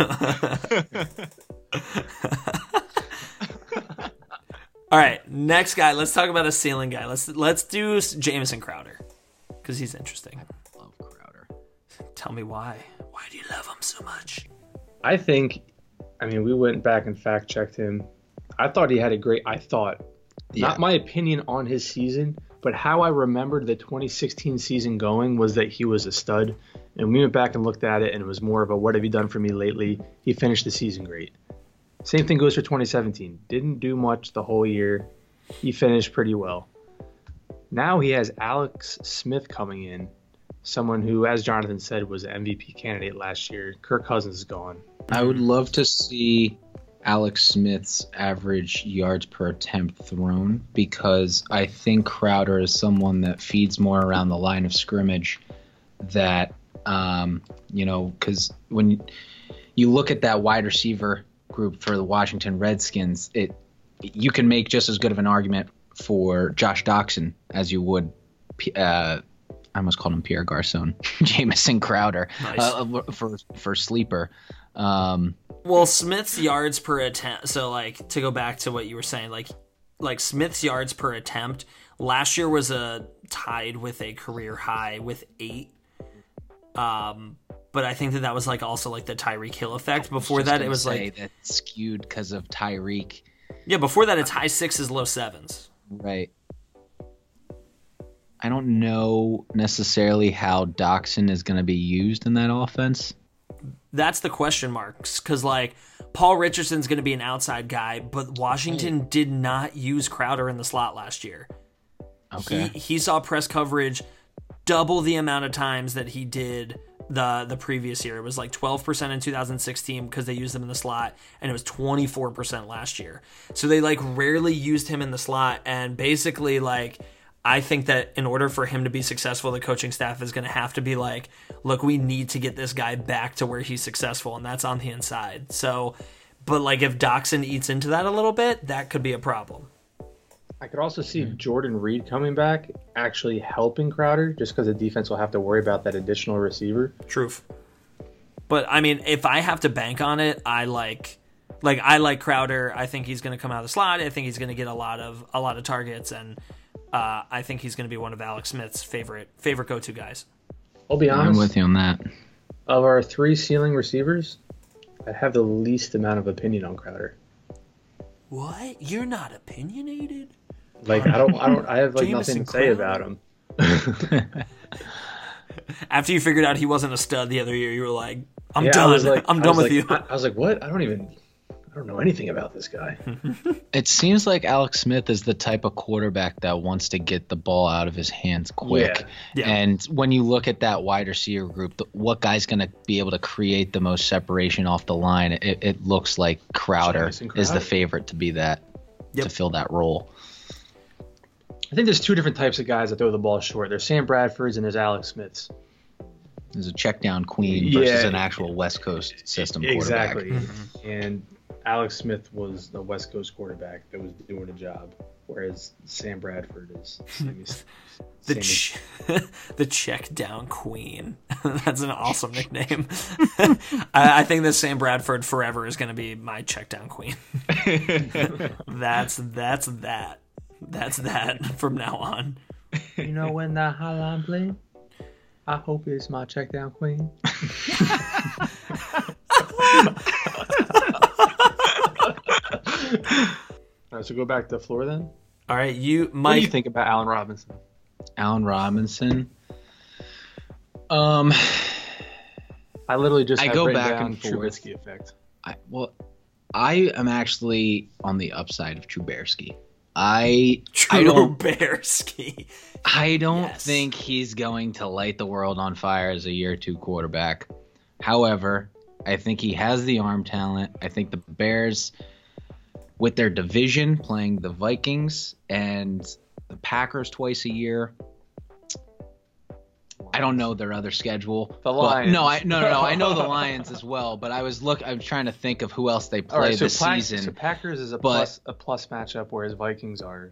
All right, next guy. Let's talk about a ceiling guy. Let's let's do Jamison Crowder because he's interesting. Love Crowder. Tell me why. Why do you love him so much? I think, I mean, we went back and fact checked him. I thought he had a great, I thought, Yeah. not my opinion on his season, but how I remembered the 2016 season going was that he was a stud. And we went back and looked at it, and it was more of a what have you done for me lately? He finished the season great. Same thing goes for 2017. Didn't do much the whole year. He finished pretty well. Now he has Alex Smith coming in, someone who, as Jonathan said, was MVP candidate last year. Kirk Cousins is gone. I would love to see Alex Smith's average yards per attempt thrown because I think Crowder is someone that feeds more around the line of scrimmage. That um, you know, because when you look at that wide receiver group for the Washington Redskins, it you can make just as good of an argument for Josh Doctson as you would. Uh, I almost called him Pierre Garcon, Jamison Crowder Nice. uh, for for sleeper. Um, Well, Smith's yards per attempt. So, like, to go back to what you were saying, like, like Smith's yards per attempt last year was a tied with a career high with eight. Um, but I think that that was like also like the Tyreek Hill effect. Before that, it was like that skewed because of Tyreek, yeah. Before that, it's high sixes, low sevens. Right? I don't know necessarily how Doctson is going to be used in that offense. That's the question marks because like Paul Richardson's going to be an outside guy, but Washington did not use Crowder in the slot last year. Okay, he, he saw press coverage double the amount of times that he did the the previous year. It was like 12% in 2016 because they used him in the slot and it was 24% last year. So they like rarely used him in the slot and basically like I think that in order for him to be successful, the coaching staff is going to have to be like, look, we need to get this guy back to where he's successful, and that's on the inside. So, but like if Doctson eats into that a little bit, that could be a problem. I could also see Jordan Reed coming back actually helping Crowder just because the defense will have to worry about that additional receiver. Truth. But I mean, if I have to bank on it, I like like I like Crowder. I think he's going to come out of the slot. I think he's going to get a lot of a lot of targets, and uh, I think he's going to be one of Alex Smith's favorite favorite go to guys. I'll be honest. I'm with you on that. Of our three ceiling receivers, I have the least amount of opinion on Crowder. What? You're not opinionated? Like I don't, I don't, I have like nothing to say Crowder? about him. After you figured out he wasn't a stud the other year, you were like, "I'm Yeah, done. like, I'm done with like- you." I, I was like, what? I don't even, don't know anything about this guy. It seems like Alex Smith is the type of quarterback that wants to get the ball out of his hands quick. Yeah. Yeah. And when you look at that wide receiver group, the, what guy's going to be able to create the most separation off the line? It, it looks like Crowder, Jamison is the favorite to be that Yep. to fill that role. I think there's two different types of guys that throw the ball short. There's Sam Bradford's and there's Alex Smith's. There's a check down queen Yeah. versus an actual West Coast system quarterback. Exactly. Mm-hmm. And Alex Smith was the West Coast quarterback that was doing a job, whereas Sam Bradford is Sammy, The Sammy- ch- the check down queen. That's an awesome nickname. I, I think that Sam Bradford forever is going to be my check down queen. that's that's that. That's that from now on. you know when the hotline play? I hope it's my check down queen. All right, so go back to the floor then. All right, you What do you think about Allen Robinson? Allen Robinson. Um, I literally just I go back down and forth. Trubisky effect. I, well, I am actually on the upside of Trubersky. I I don't I don't Yes. think he's going to light the world on fire as a year two quarterback. However, I think he has the arm talent. I think the Bears, with their division playing the Vikings and the Packers twice a year. I don't know their other schedule. The Lions. no, I no, no, no. I know the Lions as well, but I was look. I'm trying to think of who else they play right, so, this season. so Packers is a but- plus a plus matchup, whereas Vikings are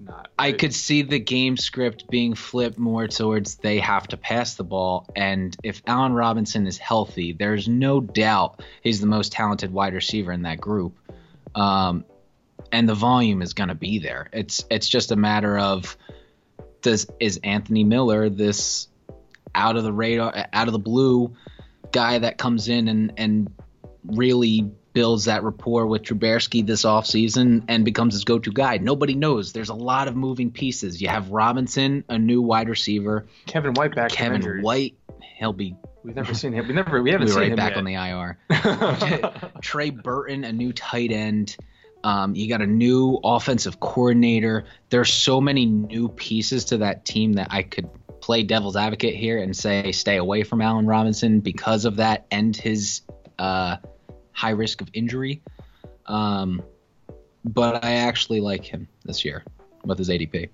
not. I could see the game script being flipped more towards they have to pass the ball. And if Allen Robinson is healthy, there's no doubt he's the most talented wide receiver in that group. Um, and the volume is going to be there. It's it's just a matter of does is Anthony Miller this out of the radar, out of the blue guy that comes in and and really builds that rapport with Trubisky this offseason and becomes his go-to guy. Nobody knows. There's a lot of moving pieces. You have Robinson, a new wide receiver, Kevin White back. Kevin. White, he'll be We've never seen him. We never. We haven't be seen right him back yet. on the IR. Trey Burton, a new tight end. Um, you got a new offensive coordinator. There's so many new pieces to that team that I could play devil's advocate here and say stay away from Allen Robinson because of that and his uh, high risk of injury. Um, but I actually like him this year with his ADP.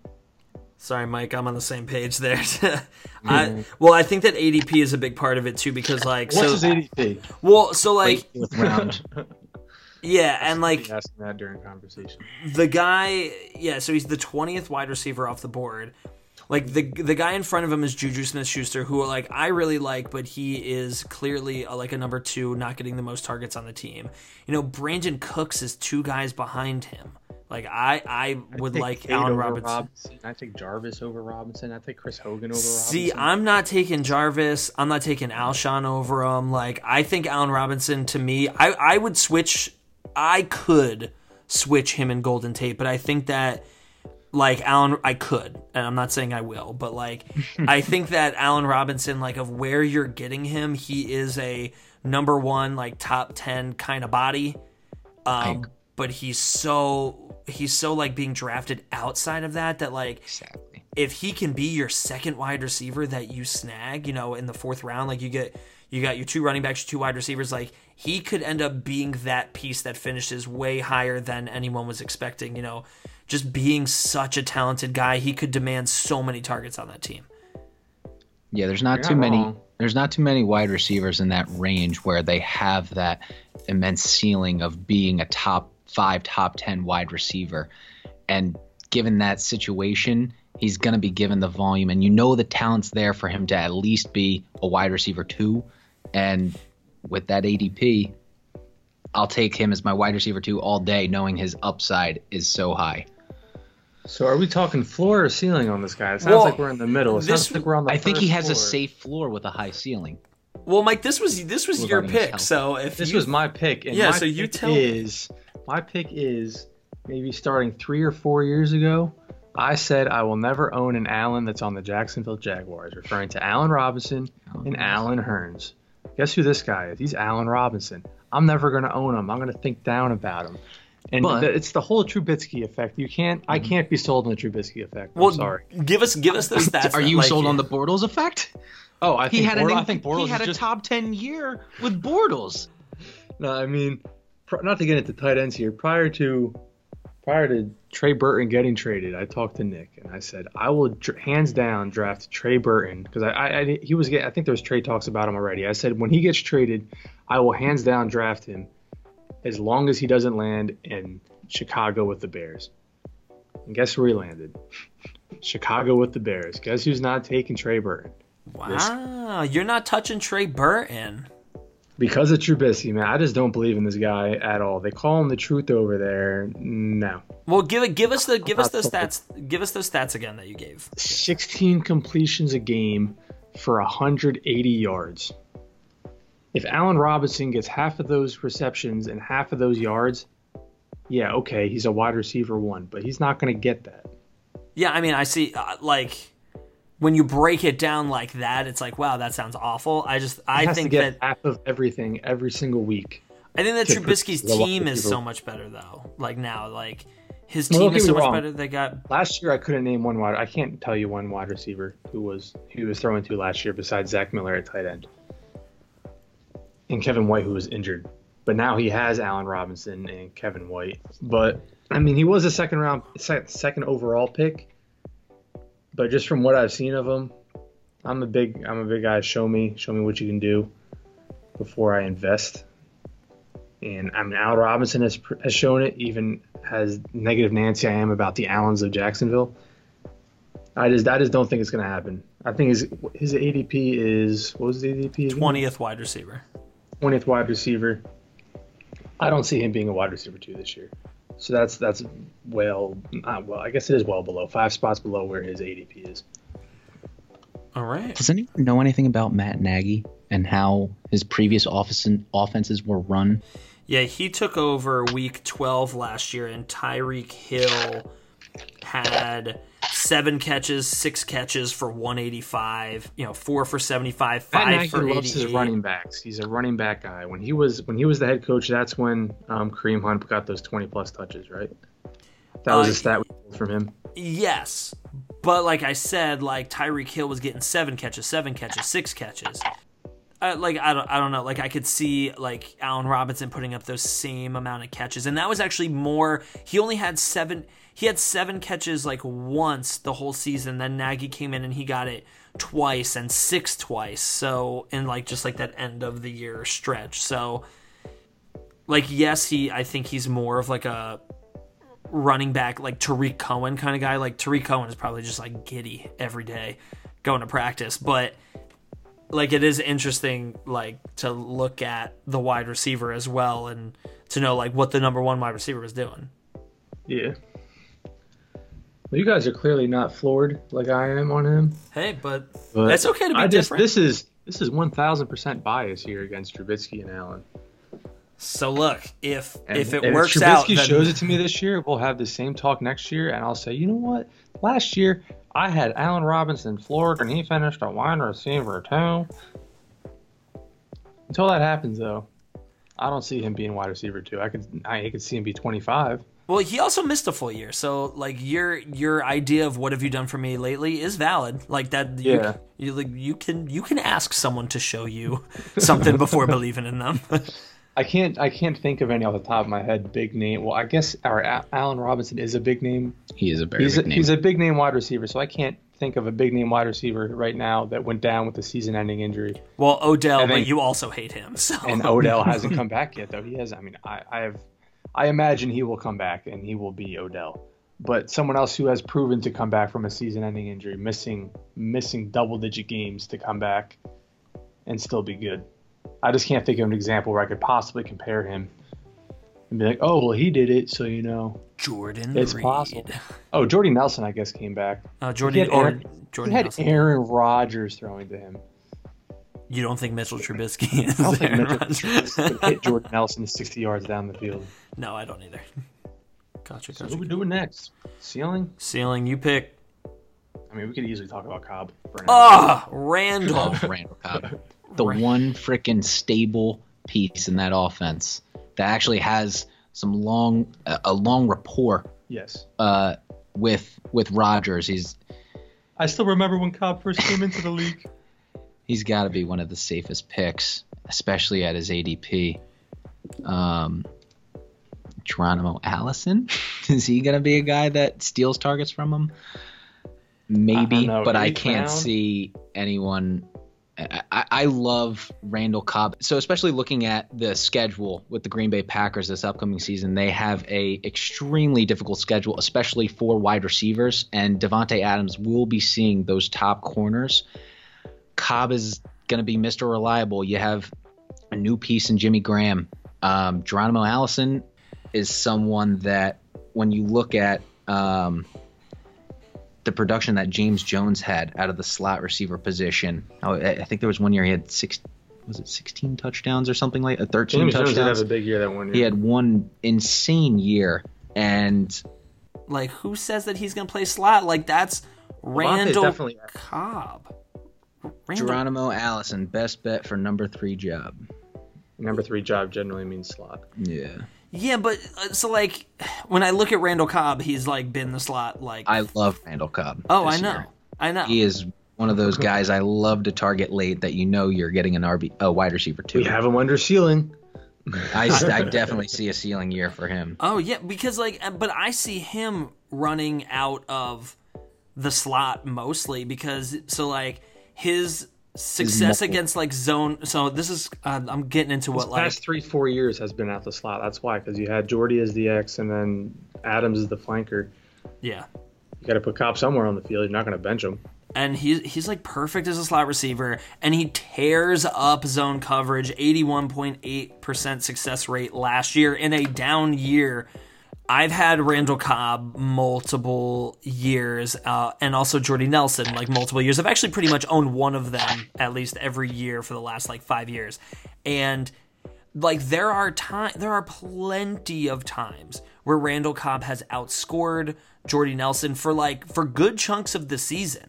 Sorry, Mike, I'm on the same page there. I, well, I think that ADP is a big part of it too, because like, What's so his ADP? well, so like, yeah, and like asking that during conversation. the guy, yeah, so he's the 20th wide receiver off the board. Like the the guy in front of him is Juju Smith Schuster, who like I really like, but he is clearly uh, like a number two, not getting the most targets on the team. You know, Brandin Cooks is two guys behind him. Like I, I would take like Tate Allen over Robinson. I take Jarvis over Robinson. I take Chris Hogan over Robinson. See, Robinson. I'm not taking Jarvis. I'm not taking Alshon over him. Like, I think Allen Robinson, to me, I, I would switch. I could switch him and Golden Tate, but I think that, like, Allen, I could. And I'm not saying I will, but, like, I think that Allen Robinson, like, of where you're getting him, he is a number one, like, top 10 kind of body. Um, but he's so. He's so like being drafted outside of that that like exactly. if he can be your second wide receiver that you snag, you know, in the fourth round, like you get you got your two running backs, your two wide receivers, like he could end up being that piece that finishes way higher than anyone was expecting, you know. Just being such a talented guy, he could demand so many targets on that team. Yeah, there's not You're too not many. wrong. There's not too many wide receivers in that range where they have that immense ceiling of being a top five, top ten wide receiver. And given that situation, he's going to be given the volume, and you know the talent's there for him to at least be a wide receiver two. And with that ADP, I'll take him as my wide receiver two all day, knowing his upside is so high. So are we talking floor or ceiling on this guy? It sounds Well, like we're in the middle. It this- sounds like we're on the I think he first has a safe floor with a high ceiling. Well, Mike, this was this was your Regarding his pick. So if This you, was my pick. And Yeah, my so you pick tell- is my pick is maybe starting three or four years ago. I said I will never own an Allen that's on the Jacksonville Jaguars, referring to Allen Robinson and Allen Hurns. Guess who this guy is? He's Allen Robinson. I'm never going to own him. I'm going to think down about him. And But- the- it's the whole Trubisky effect. You can't. I mm-hmm. can't be sold on the Trubisky effect. I'm well, sorry. give us give us the stats. Are you like, sold on the Bortles effect? Oh, I He think had Bortles, an I think Bortles he had a just top ten year with Bortles. No, I mean, not to get into tight ends here. Prior to prior to Trey Burton getting traded, I talked to Nick and I said I will hands down draft Trey Burton because I, I, I he was get, I think there was trade talks about him already. I said when he gets traded, I will hands down draft him as long as he doesn't land in Chicago with the Bears. And guess where he landed? Chicago with the Bears. Guess who's not taking Trey Burton? Wow, you're not touching Trey Burton. Because of Trubisky, man. I just don't believe in this guy at all. They call him the truth over there. No. Well, give it. Give us the. Give us the stats. Give us those stats again that you gave. 16 completions a game for 180 yards. If Allen Robinson gets half of those receptions and half of those yards, yeah, okay, he's a wide receiver one, but he's not going to get that. Yeah, I mean, I see. Uh, like when you break it down like that, it's like, wow, that sounds awful. I just, I think that, half of everything every single week. I think that Trubisky's team is so much better though. Like now, like his team is so much wrong. better. They got Last year, I couldn't name one wide. I can't tell you one wide receiver who was who was throwing to last year besides Zach Miller at tight end, and Kevin White who was injured. But now he has Allen Robinson and Kevin White. But I mean, he was a second round, sec- second overall pick. But just from what I've seen of him, I'm a big, I'm a big guy. Show me, show me what you can do before I invest. And I mean, Al Robinson has, has shown it, even as negative Nancy I am about the Allens of Jacksonville. I just, I just don't think it's going to happen. I think his his ADP is what was the ADP? twentieth wide receiver. 20th wide receiver. I don't see him being a wide receiver two this year. So that's that's well, not well. I guess it is well below five spots below where his ADP is. All right. Does anyone know anything about Matt Nagy and how his previous office and offenses were run? Yeah, he took over week 12 last year, and Tyreek Hill had seven catches, six catches for 185, you know, four for 75, Matt five Nagy for loves his running backs. He's a running back guy. When he was when he was the head coach, that's when um, Kareem Hunt got those 20 plus touches, right? That was Uh, a stat we pulled from him. Yes, But like I said, like Tyreek Hill was getting seven catches, seven catches, six catches. Uh, like I don't, I don't know. Like I could see like Allen Robinson putting up those same amount of catches, and that was actually more. He only had seven. He had seven catches like once the whole season. Then Nagy came in and he got it twice and six twice. So in like just like that end of the year stretch. So like yes, he. I think he's more of like a running back like Tarik Cohen kind of guy. Like Tarik Cohen is probably just like giddy every day going to practice, but like it is interesting like to look at the wide receiver as well and to know like what the number one wide receiver is doing. Yeah. Well, you guys are clearly not floored like I am on him. Hey, but, But that's okay to be I just, different. This is this is one thousand percent bias here against Trubisky and Allen. so look, if And- if it and works if out, Trubisky then- shows it to me this year, we'll have the same talk next year, and I'll say, you know what? Last year I had Allen Robinson floored, and he finished a wide receiver too. Until that happens, though, I don't see him being wide receiver two. I could I could see him be twenty five. Well, he also missed a full year, so like your your idea of what have you done for me lately is valid. Like that, you, Yeah. you like you can you can ask someone to show you something before believing in them. I can't I can't think of any off the top of my head big name. Well, I guess our A- Allen Robinson is a big name. He is a very He's a, big name. he's a big name wide receiver, so I can't think of a big name wide receiver right now that went down with a season ending injury. well, Odell, I but you also hate him. So And Odell hasn't come back yet, though. He has. I mean, I, I have, I imagine he will come back and he will be Odell. But someone else who has proven to come back from a season-ending injury, missing missing double-digit games to come back and still be good. I just can't think of an example where I could possibly compare him and be like, oh, well, he did it, so you know. Jordan It's Reed. possible. Oh, Jordy Nelson, I guess, came back. Uh, He Jordan had or Aaron, Jordan. he had Nelson. Aaron Rodgers throwing to him. You don't think Mitchell Trubisky is I don't think Aaron Mitchell Rodgers? Trubisky hit Jordan Nelson 60 yards down the field. no, I don't either. Gotcha, So what are we doing next? Ceiling? Ceiling, you pick. I mean, we could easily talk about Cobb. for an hour. Ah, Randall. Oh, Randall Cobb. The one freaking stable piece in that offense that actually has some long, a a long rapport Yes. uh, with with Rodgers. He's I still remember when Cobb first came into the league. He's got to be one of the safest picks, especially at his ADP. Um, Geronimo Allison, is he gonna be a guy that steals targets from him? Maybe, know, but I can't round? see anyone. I, I I love Randall Cobb. So especially looking at the schedule with the Green Bay Packers this upcoming season, they have a extremely difficult schedule, especially for wide receivers. And Davante Adams will be seeing those top corners. Cobb is going to be Mr. Reliable. You have a new piece in Jimmy Graham. Um, Geronimo Allison is someone that when you look at um, the production that James Jones had out of the slot receiver position, oh, I I think there was one year he had six, was it 16 touchdowns or something like a 13 James Jones did touchdowns. have a big year that one year. he had one insane year, and Like, who says that he's gonna play slot? Like, that's Randall definitely- Cobb. Randall. Geronimo Allison, best bet for number three job. Number three job generally means slot. Yeah, Yeah, but uh, so like when I look at Randall Cobb, he's like been the slot. Like, I love Randall Cobb. oh, I know, year. I know. He is one of those guys I love to target late that you know you're getting an RB, a wide receiver too. We have him under ceiling. I, I definitely see a ceiling year for him. Oh yeah, because like, uh, but I see him running out of the slot mostly because so like his success mo- against like zone. So this is uh, I'm getting into His what like past three, four years has been at the slot. That's why, because you had Jordy as the X and then Adams as the flanker. yeah. You got to put Cobb somewhere on the field. You're not going to bench him. and he's he's like perfect as a slot receiver, and he tears up zone coverage. Eighty one point eight percent success rate last year in a down year. I've had Randall Cobb multiple years, uh, and also Jordy Nelson like multiple years. I've actually pretty much owned one of them at least every year for the last like five years, and like there are time there are plenty of times where Randall Cobb has outscored Jordy Nelson for like for good chunks of the season.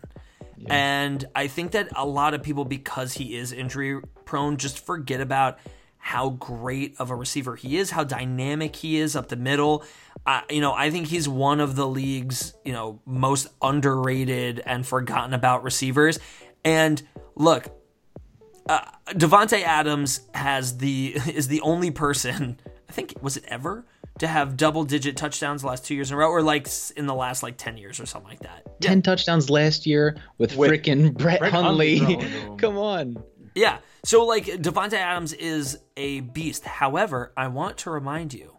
And I think that a lot of people because he is injury prone just forget about how great of a receiver he is, how dynamic he is up the middle. Uh, you know, I think he's one of the league's, you know, most underrated and forgotten about receivers. And look, uh, Davante Adams has the is the only person I think was it ever to have double digit touchdowns the last two years in a row, or like in the last like ten years or something like that. Ten touchdowns last year with, With frickin' Brett, Brett Hundley. Hundley throwing to him. Come on. Yeah. So like Davante Adams is a beast. However, I want to remind you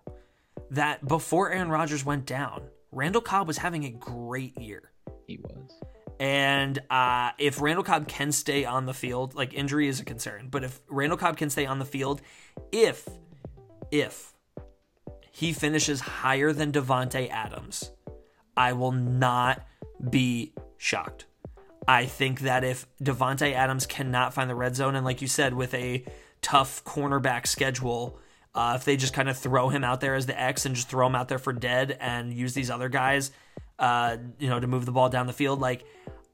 that before Aaron Rodgers went down, Randall Cobb was having a great year. He was. And uh, if Randall Cobb can stay on the field, like injury is a concern, but if Randall Cobb can stay on the field, if if he finishes higher than Davante Adams, I will not be shocked. I think that if Davante Adams cannot find the red zone, and like you said, with a tough cornerback schedule, uh, if they just kind of throw him out there as the X and just throw him out there for dead and use these other guys, uh, you know, to move the ball down the field, like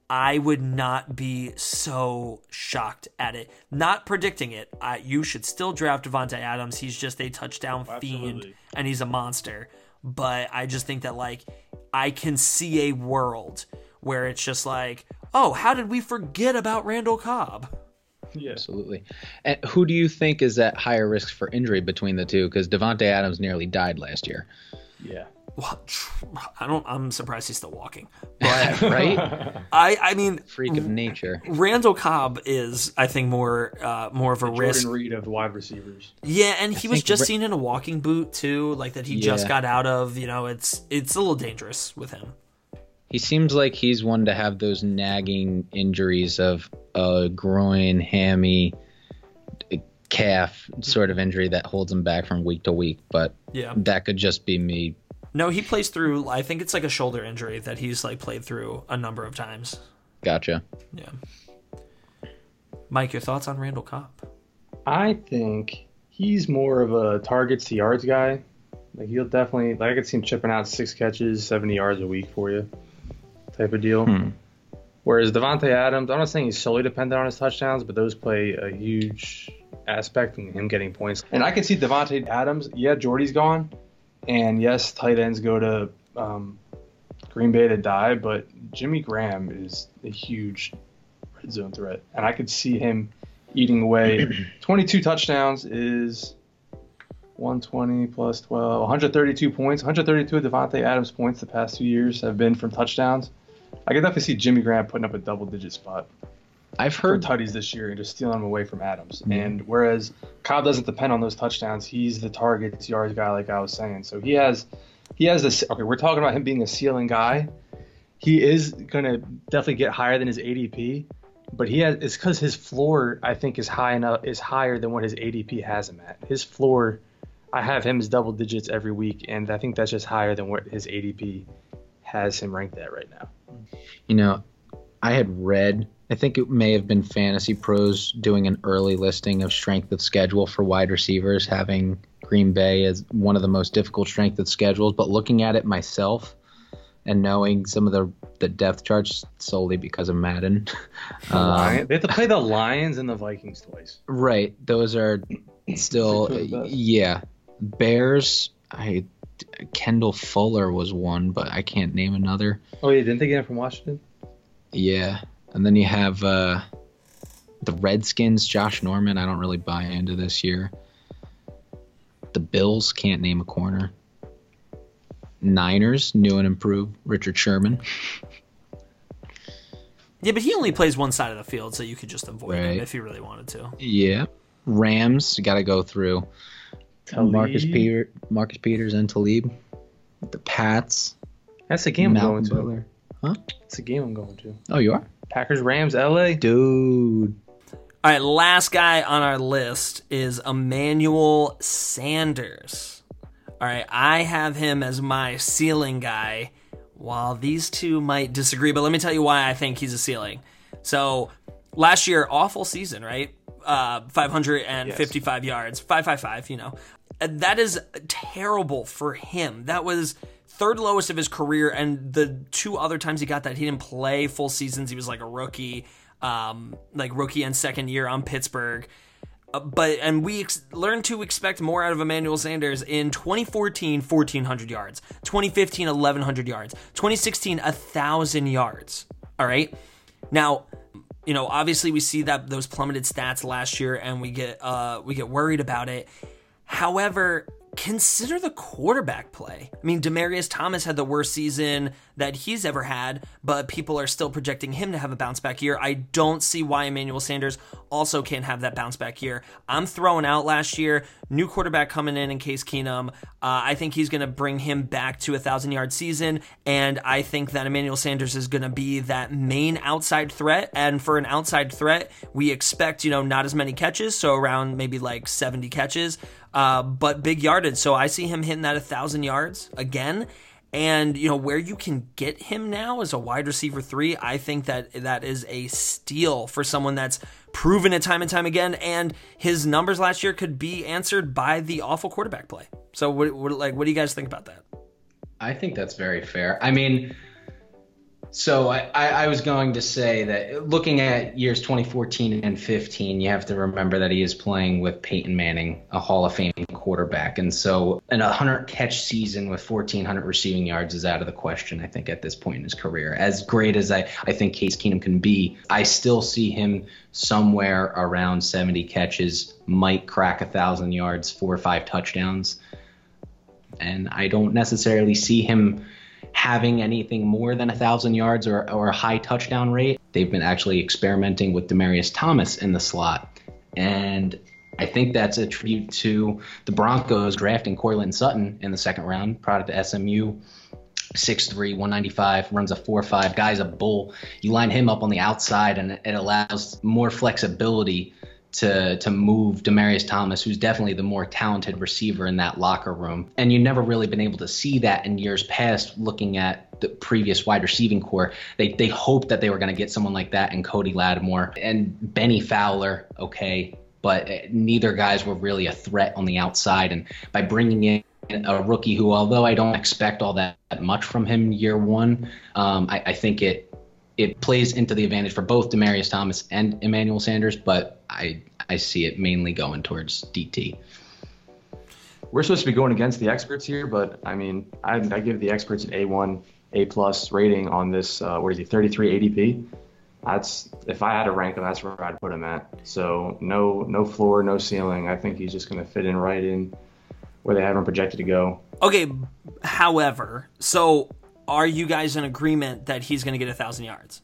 I would not be so shocked at it. Not predicting it. I, you should still draft Davante Adams. He's just a touchdown fiend and he's a monster. But I just think that like I can see a world where it's just like, oh, how did we forget about Randall Cobb? Yeah. Absolutely. And who do you think is at higher risk for injury between the two? Because Davante Adams nearly died last year. Yeah. Well, I don't. I'm surprised he's still walking. But right? I, I mean, Freak of nature. Randall Cobb is, I think, more, uh, more of a risk. Jordan Reed of wide receivers. Yeah, and he was just Ra- seen in a walking boot too, like that he just got out of. You know, it's it's a little dangerous with him. He seems like he's one to have those nagging injuries of a groin, hammy, calf sort of injury that holds him back from week to week. But Yeah. that could just be me. No, he plays through. I think it's like a shoulder injury that he's like played through a number of times. Gotcha. Yeah. Mike, your thoughts on Randall Cobb? I think he's more of a targets to yards guy. Like he'll definitely like I could see him chipping out six catches, seventy yards a week for you, type of deal. Hmm. Whereas Davante Adams, I'm not saying he's solely dependent on his touchdowns, but those play a huge aspect in him getting points. And I can see Davante Adams. Yeah, Jordy's gone, and yes, tight ends go to um, Green Bay to die, but Jimmy Graham is a huge red zone threat, and I could see him eating away. 22 touchdowns is 120 plus 12, 132 points. 132 of Davante Adams' points the past two years have been from touchdowns. I could definitely see Jimmy Graham putting up a double-digit spot I've heard tutties this year and just stealing them away from Adams. Mm-hmm. And whereas Cobb doesn't depend on those touchdowns, he's the target yards guy, like I was saying. So he has, he has this. Okay, we're talking about him being a ceiling guy. He is gonna definitely get higher than his ADP, but he has. It's because his floor, I think, is high enough, is higher than what his ADP has him at. His floor, I have him as double digits every week, and I think that's just higher than what his ADP has him ranked at right now. You know, I had read, I think it may have been Fantasy Pros doing an early listing of strength of schedule for wide receivers, having Green Bay as one of the most difficult strength of schedules. But looking at it myself and knowing some of the, the depth charts solely because of Madden, The um, they have to play the Lions and the Vikings twice. right, those are still, Six of the best. yeah. Bears, I. Kendall Fuller was one, but I can't name another. Oh yeah, didn't they get him from Washington? Yeah, and then you have uh, the Redskins, Josh Norman. I don't really buy into this year. The Bills can't name a corner. Niners, new and improved, Richard Sherman. Yeah, but he only plays one side of the field, so you could just avoid him if you really wanted to. Yeah, Rams got to go through Marcus Peter, Marcus Peters, and Talib. The Pats, That's the game I'm going Malcolm to. Butler. That's the game I'm going to. Oh, you are, Packers, Rams, LA. dude. All right, last guy on our list is Emmanuel Sanders. All right, I have him as my ceiling guy, while these two might disagree, but let me tell you why I think he's a ceiling. So, last year, awful season, right? Uh, 555 yards, 555, you know. That is terrible for him. That was third lowest of his career, and the two other times he got that, he didn't play full seasons. He was like a rookie, um, like rookie and second year on Pittsburgh Uh, but and we ex- learned to expect more out of Emmanuel Sanders in 2014, 1400 yards, 2015, 1100 yards, 2016, 1000 yards. All right. Now, you know, obviously we see that those plummeted stats last year, and we get uh, we get worried about it. However, consider the quarterback play. I mean, Demaryius Thomas had the worst season that he's ever had, but people are still projecting him to have a bounce back year. I don't see why Emmanuel Sanders also can't have that bounce back year. I'm throwing out last year, new quarterback coming in in Case Keenum. Uh, I think he's going to bring him back to a thousand yard season, and I think that Emmanuel Sanders is going to be that main outside threat. And for an outside threat, we expect you know not as many catches, so around maybe like 70 catches uh, but big yardage. So I see him hitting that a thousand yards again. And you know where you can get him now as a wide receiver three, I think that that is a steal for someone that's proven it time and time again. And his numbers last year could be answered by the awful quarterback play. So what, what like what do you guys think about that? I think that's very fair. I mean, so I, I, was going to say that looking at years 2014 and 15, you have to remember that he is playing with Peyton Manning, a Hall of Fame quarterback, and so an 100 catch season with 1,400 receiving yards is out of the question. I think at this point in his career, as great as I I think Case Keenum can be, I still see him somewhere around 70 catches, might crack a thousand yards, four or five touchdowns, and I don't necessarily see him having anything more than a thousand yards or, or a high touchdown rate. They've been actually experimenting with Demaryius Thomas in the slot. And I think that's a tribute to the Broncos drafting Courtland Sutton in the second round, product of SMU. 6'3, 195, runs a four 4'5, guy's a bull. You line him up on the outside, and it allows more flexibility to to move Demaryius Thomas, who's definitely the more talented receiver in that locker room. And you've never really been able to see that in years past looking at the previous wide receiving core. They they hoped that they were going to get someone like that and Cody Latimer and Bennie Fowler, okay, but neither guys were really a threat on the outside and by bringing in a rookie who although I don't expect all that much from him year one, um, I, I think it it plays into the advantage for both Demaryius Thomas and Emmanuel Sanders, but I I see it mainly going towards DT. We're supposed to be going against the experts here, but I mean, I, I give the experts an A1, A plus rating on this. Uh, what is he, 33 ADP? That's if I had to rank him, that's where I'd put him at. So no, no floor, no ceiling. I think he's just going to fit in right in where they have him projected to go. Okay, however, so are you guys in agreement that he's going to get a thousand yards?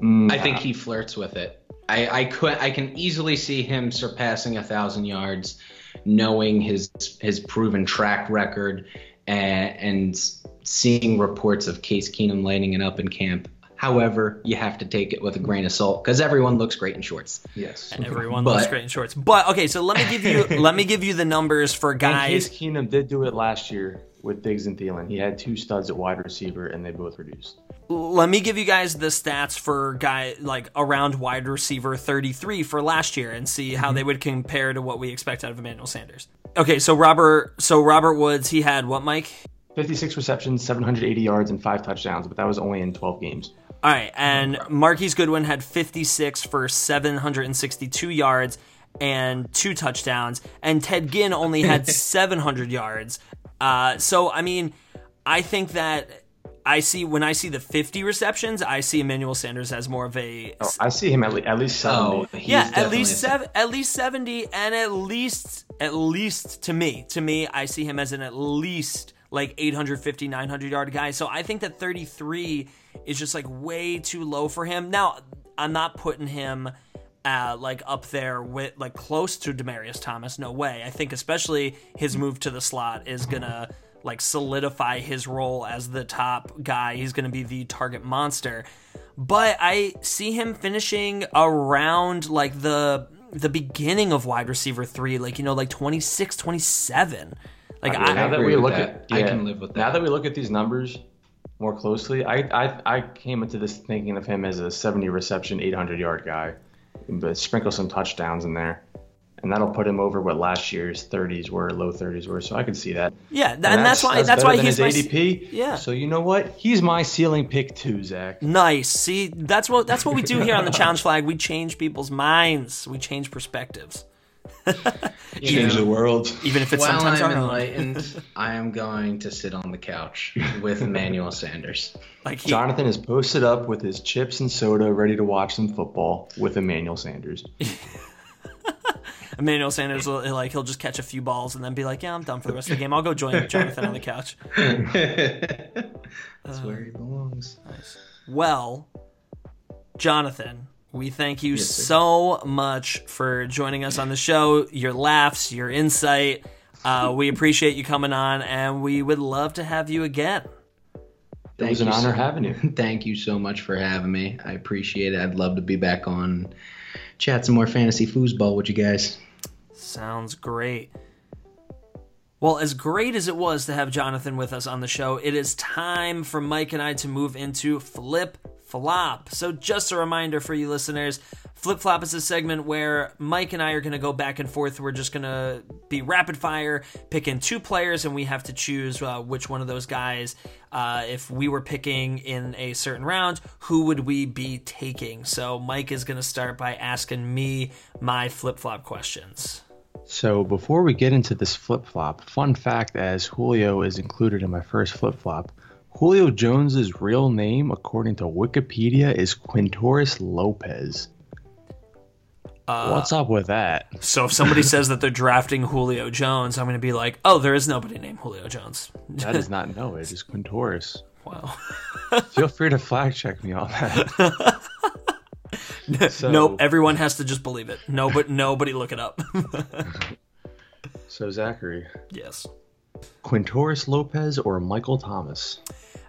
Mm, I think he flirts with it. I, I could I can easily see him surpassing a thousand yards, knowing his his proven track record and, and seeing reports of Case Keenum lighting it up in camp. However, you have to take it with a grain of salt because everyone looks great in shorts. yes. And everyone But- looks great in shorts. But okay, so let me give you let me give you the numbers for And guys. Case Keenum did do it last year with Diggs and Thielen. He had two studs at wide receiver, and they both reduced. let me give you guys the stats for guy like around wide receiver 33 for last year and see how mm-hmm. they would compare to what we expect out of Emmanuel Sanders. Okay, so Robert so Robert Woods, he had what Mike? 56 receptions, 780 yards, and five touchdowns, but that was only in 12 games. All right, and Marquise Goodwin had 56 for 762 yards and two touchdowns, and Ted Ginn only had 700 yards. Uh, so I mean, I think that I see when I see the 50 receptions, I see Emmanuel Sanders as more of a Oh, I see him at, le- at least 70. Oh, yeah, at least a- seven, at least seventy, and at least, at least to me, to me, I see him as an at least like 850, 900 yard guy. So I think that 33 is just like way too low for him. Now, I'm not putting him uh, like up there with like close to Demaryius Thomas. No way. I think especially his move to the slot is gonna like solidify his role as the top guy. He's gonna be the target monster. But I see him finishing around like the the beginning of wide receiver three, like you know, like 26, 27. Like now I, that we look that. at, I can live with that. Now that. that we look at these numbers more closely, I, I I came into this thinking of him as a 70 reception, 800 yard guy, but sprinkle some touchdowns in there. and that'll put him over what last year's 30s were, low 30s were. So I can see that. Yeah, th- and, that's, why that's, better why he's my, ADP. Yeah. So you know what? He's my ceiling pick too, Zach. Nice. See, that's what that's what we do here on the challenge flag. We change people's minds. We change perspectives. Change the world. Even if it's While sometimes I'm enlightened, I am going to sit on the couch with Emmanuel Sanders. Like he, Jonathan is posted up with his chips and soda, ready to watch some football with Emmanuel Sanders. Emmanuel Sanders will like he'll just catch a few balls and then be like, "Yeah, I'm done for the rest of the game. I'll go join Jonathan on the couch." That's uh, where he belongs. Nice. Well, Jonathan, we thank you Yes, so much for joining us on the show. Your laughs, your insight. Uh, we appreciate you coming on, and we would love to have you again. It was an honor having you. Thank you so much for having me. I appreciate it. I'd love to be back on, chat some more fantasy foosball with you guys. Sounds great. Well, as great as it was to have Jonathan with us on the show, it is time for Mike and I to move into Flip Flop. So, just a reminder for you listeners Flip Flop is a segment where Mike and I are going to go back and forth. We're just going to be rapid fire, picking two players, and we have to choose uh, which one of those guys, uh, if we were picking in a certain round, who would we be taking? So, Mike is going to start by asking me my flip flop questions. So before we get into this flip flop, fun fact as Julio is included in my first flip flop, Julio Jones's real name, according to Wikipedia, is Quintorris Lopez. Uh, What's up with that? So if somebody says that they're drafting Julio Jones, I'm going to be like, oh, there is nobody named Julio Jones. That is not no, it is Quintorris. Wow. Feel free to flag check me on that. So- nope. Everyone has to just believe it. No, but nobody look it up. So Zachary, yes. Quintorris Lopez or Michael Thomas?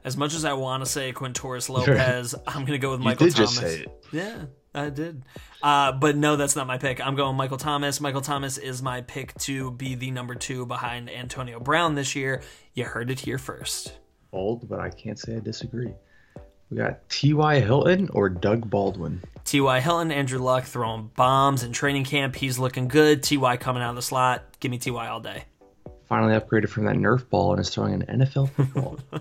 As much as I want to say Quintorris Lopez, I'm going to go with You Michael did Thomas. just say it. Yeah, I did. Uh, but no, that's not my pick. I'm going Michael Thomas. Michael Thomas is my pick to be the number two behind Antonio Brown this year. You heard it here first. Bold, but I can't say I disagree. We got T.Y. Hilton or Doug Baldwin? T.Y. Hilton, Andrew Luck throwing bombs in training camp. He's looking good. T.Y. coming out of the slot. Give me T.Y. all day. Finally upgraded from that Nerf ball and is throwing an NFL football.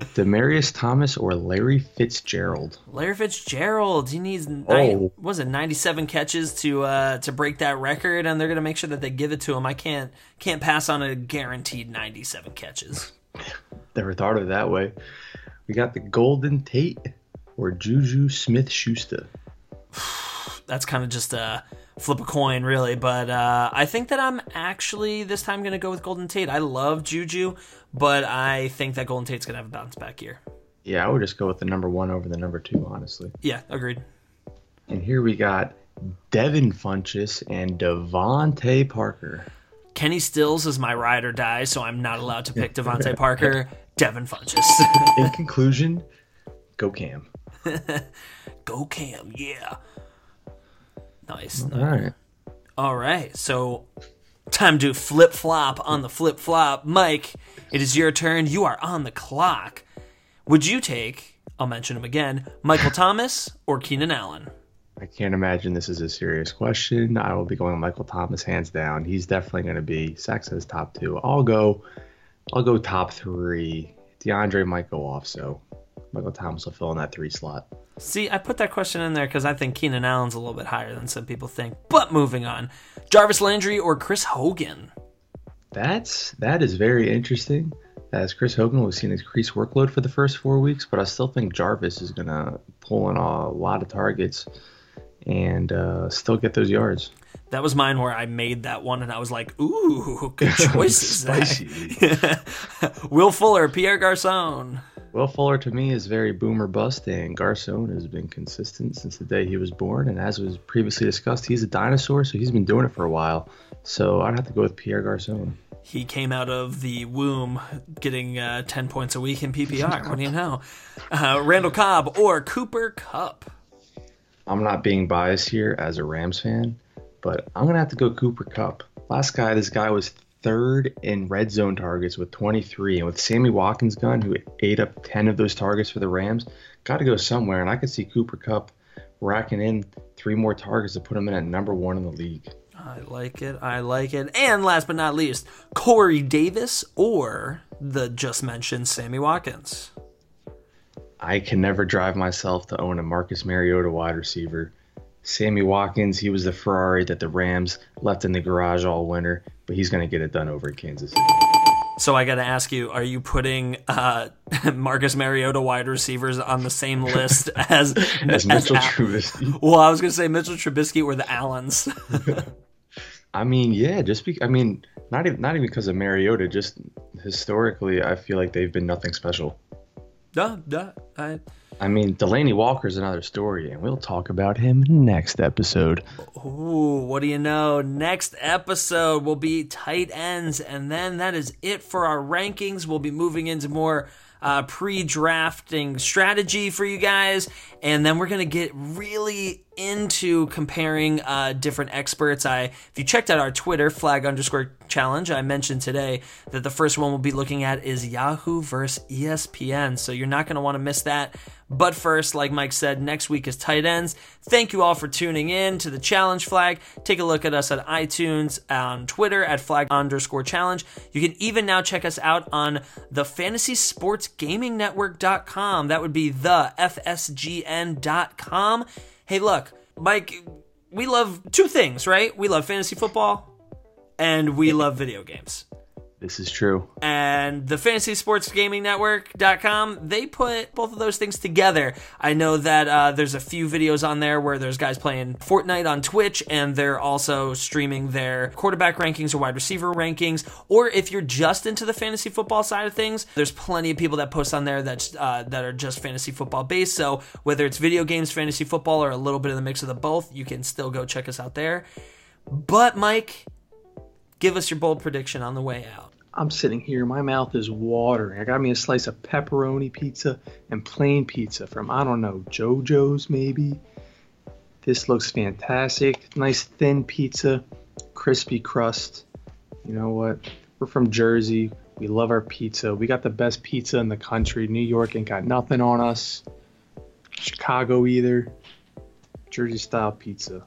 Demaryius Thomas or Larry Fitzgerald? Larry Fitzgerald, he needs nine, Oh. was it 97 catches to uh, to break that record, and they're gonna make sure that they give it to him. I can't can't pass on a guaranteed 97 catches. Never thought of it that way. We got the Golden Tate or Juju Smith Schuster. That's kind of just a flip a coin, really. But uh, I think that I'm actually this time gonna go with Golden Tate. I love Juju, but I think that Golden Tate's gonna have a bounce back year. Yeah, I would just go with the number one over the number two, honestly. Yeah, agreed. And here we got Devin Funchess and DeVante Parker. Kenny Stills is my ride or die, so I'm not allowed to pick DeVante Parker. Devin Funchess. In conclusion, go Cam. Go Cam, yeah. Nice. All right. All right, so time to flip flop on the flip flop. Mike, it is your turn. You are on the clock. Would you take, I'll mention him again, Michael Thomas or Keenan Allen? I can't imagine this is a serious question. I will be going Michael Thomas hands down. He's definitely going to be says top two. I'll go. I'll go top three. DeAndre might go off, so Michael Thomas will fill in that three slot. See, I put that question in there because I think Keenan Allen's a little bit higher than some people think. But moving on, Jarvis Landry or Chris Hogan? That's that is very interesting. As Chris Hogan was seeing increased workload for the first four weeks, but I still think Jarvis is gonna pull in a lot of targets and uh, still get those yards. That was mine where I made that one and I was like, ooh, good choices. Will Fuller, Pierre Garcon. Will Fuller to me is very boomer bust, and Garcon has been consistent since the day he was born. And as was previously discussed, he's a dinosaur, so he's been doing it for a while. So I'd have to go with Pierre Garcon. He came out of the womb getting uh, 10 points a week in PPR. What do you know? Uh, Randall Cobb or Cooper Kupp? I'm not being biased here as a Rams fan, but I'm gonna have to go Cooper Kupp. Last guy, this guy was third in red zone targets with 23, and with Sammy Watkins' gun, who ate up 10 of those targets for the Rams, got to go somewhere. And I could see Cooper Kupp racking in three more targets to put him in at number one in the league. I like it. I like it. And last but not least, Corey Davis or the just mentioned Sammy Watkins. I can never drive myself to own a Marcus Mariota wide receiver. Sammy Watkins, he was the Ferrari that the Rams left in the garage all winter, but he's going to get it done over at Kansas City. So I got to ask you: Are you putting uh, Marcus Mariota wide receivers on the same list as As Mitchell Al- Trubisky. Well, I was going to say Mitchell Trubisky or the Allens. I mean, yeah, just be, I mean, not even not even because of Mariota, just historically, I feel like they've been nothing special. Duh, duh. I, I mean, Delanie Walker's another story, and we'll talk about him next episode. Ooh, what do you know? Next episode will be tight ends, and then that is it for our rankings. We'll be moving into more uh, pre-drafting strategy for you guys, and then we're gonna get really into comparing uh, different experts. I, if you checked out our Twitter flag underscore challenge, I mentioned today that the first one we'll be looking at is Yahoo versus ESPN. So you're not gonna want to miss that. But first, like Mike said, next week is tight ends. Thank you all for tuning in to the challenge flag. Take a look at us at iTunes, on Twitter at flag underscore challenge. You can even now check us out on the fantasy sports gaming network.com. That would be the FSGN.com. Hey, look, Mike, we love two things, right? We love fantasy football and we love video games This is true. and the fantasy sports gaming network.com they put both of those things together. I know that uh, there's a few videos on there where there's guys playing fortnite on twitch and they're also streaming their quarterback rankings or wide receiver rankings. Or if you're just into the fantasy football side of things there's plenty of people that post on there that's uh, that are just fantasy football based. So whether it's video games fantasy football or a little bit of the mix of the both you can still go check us out there. But mike give us your bold prediction on the way out I'm sitting here, my mouth is watering. I got me a slice of pepperoni pizza and plain pizza from, I don't know, JoJo's maybe. This looks fantastic. Nice thin pizza, crispy crust. You know what? We're from Jersey. We love our pizza. We got the best pizza in the country. New York ain't got nothing on us. Chicago either. Jersey style pizza.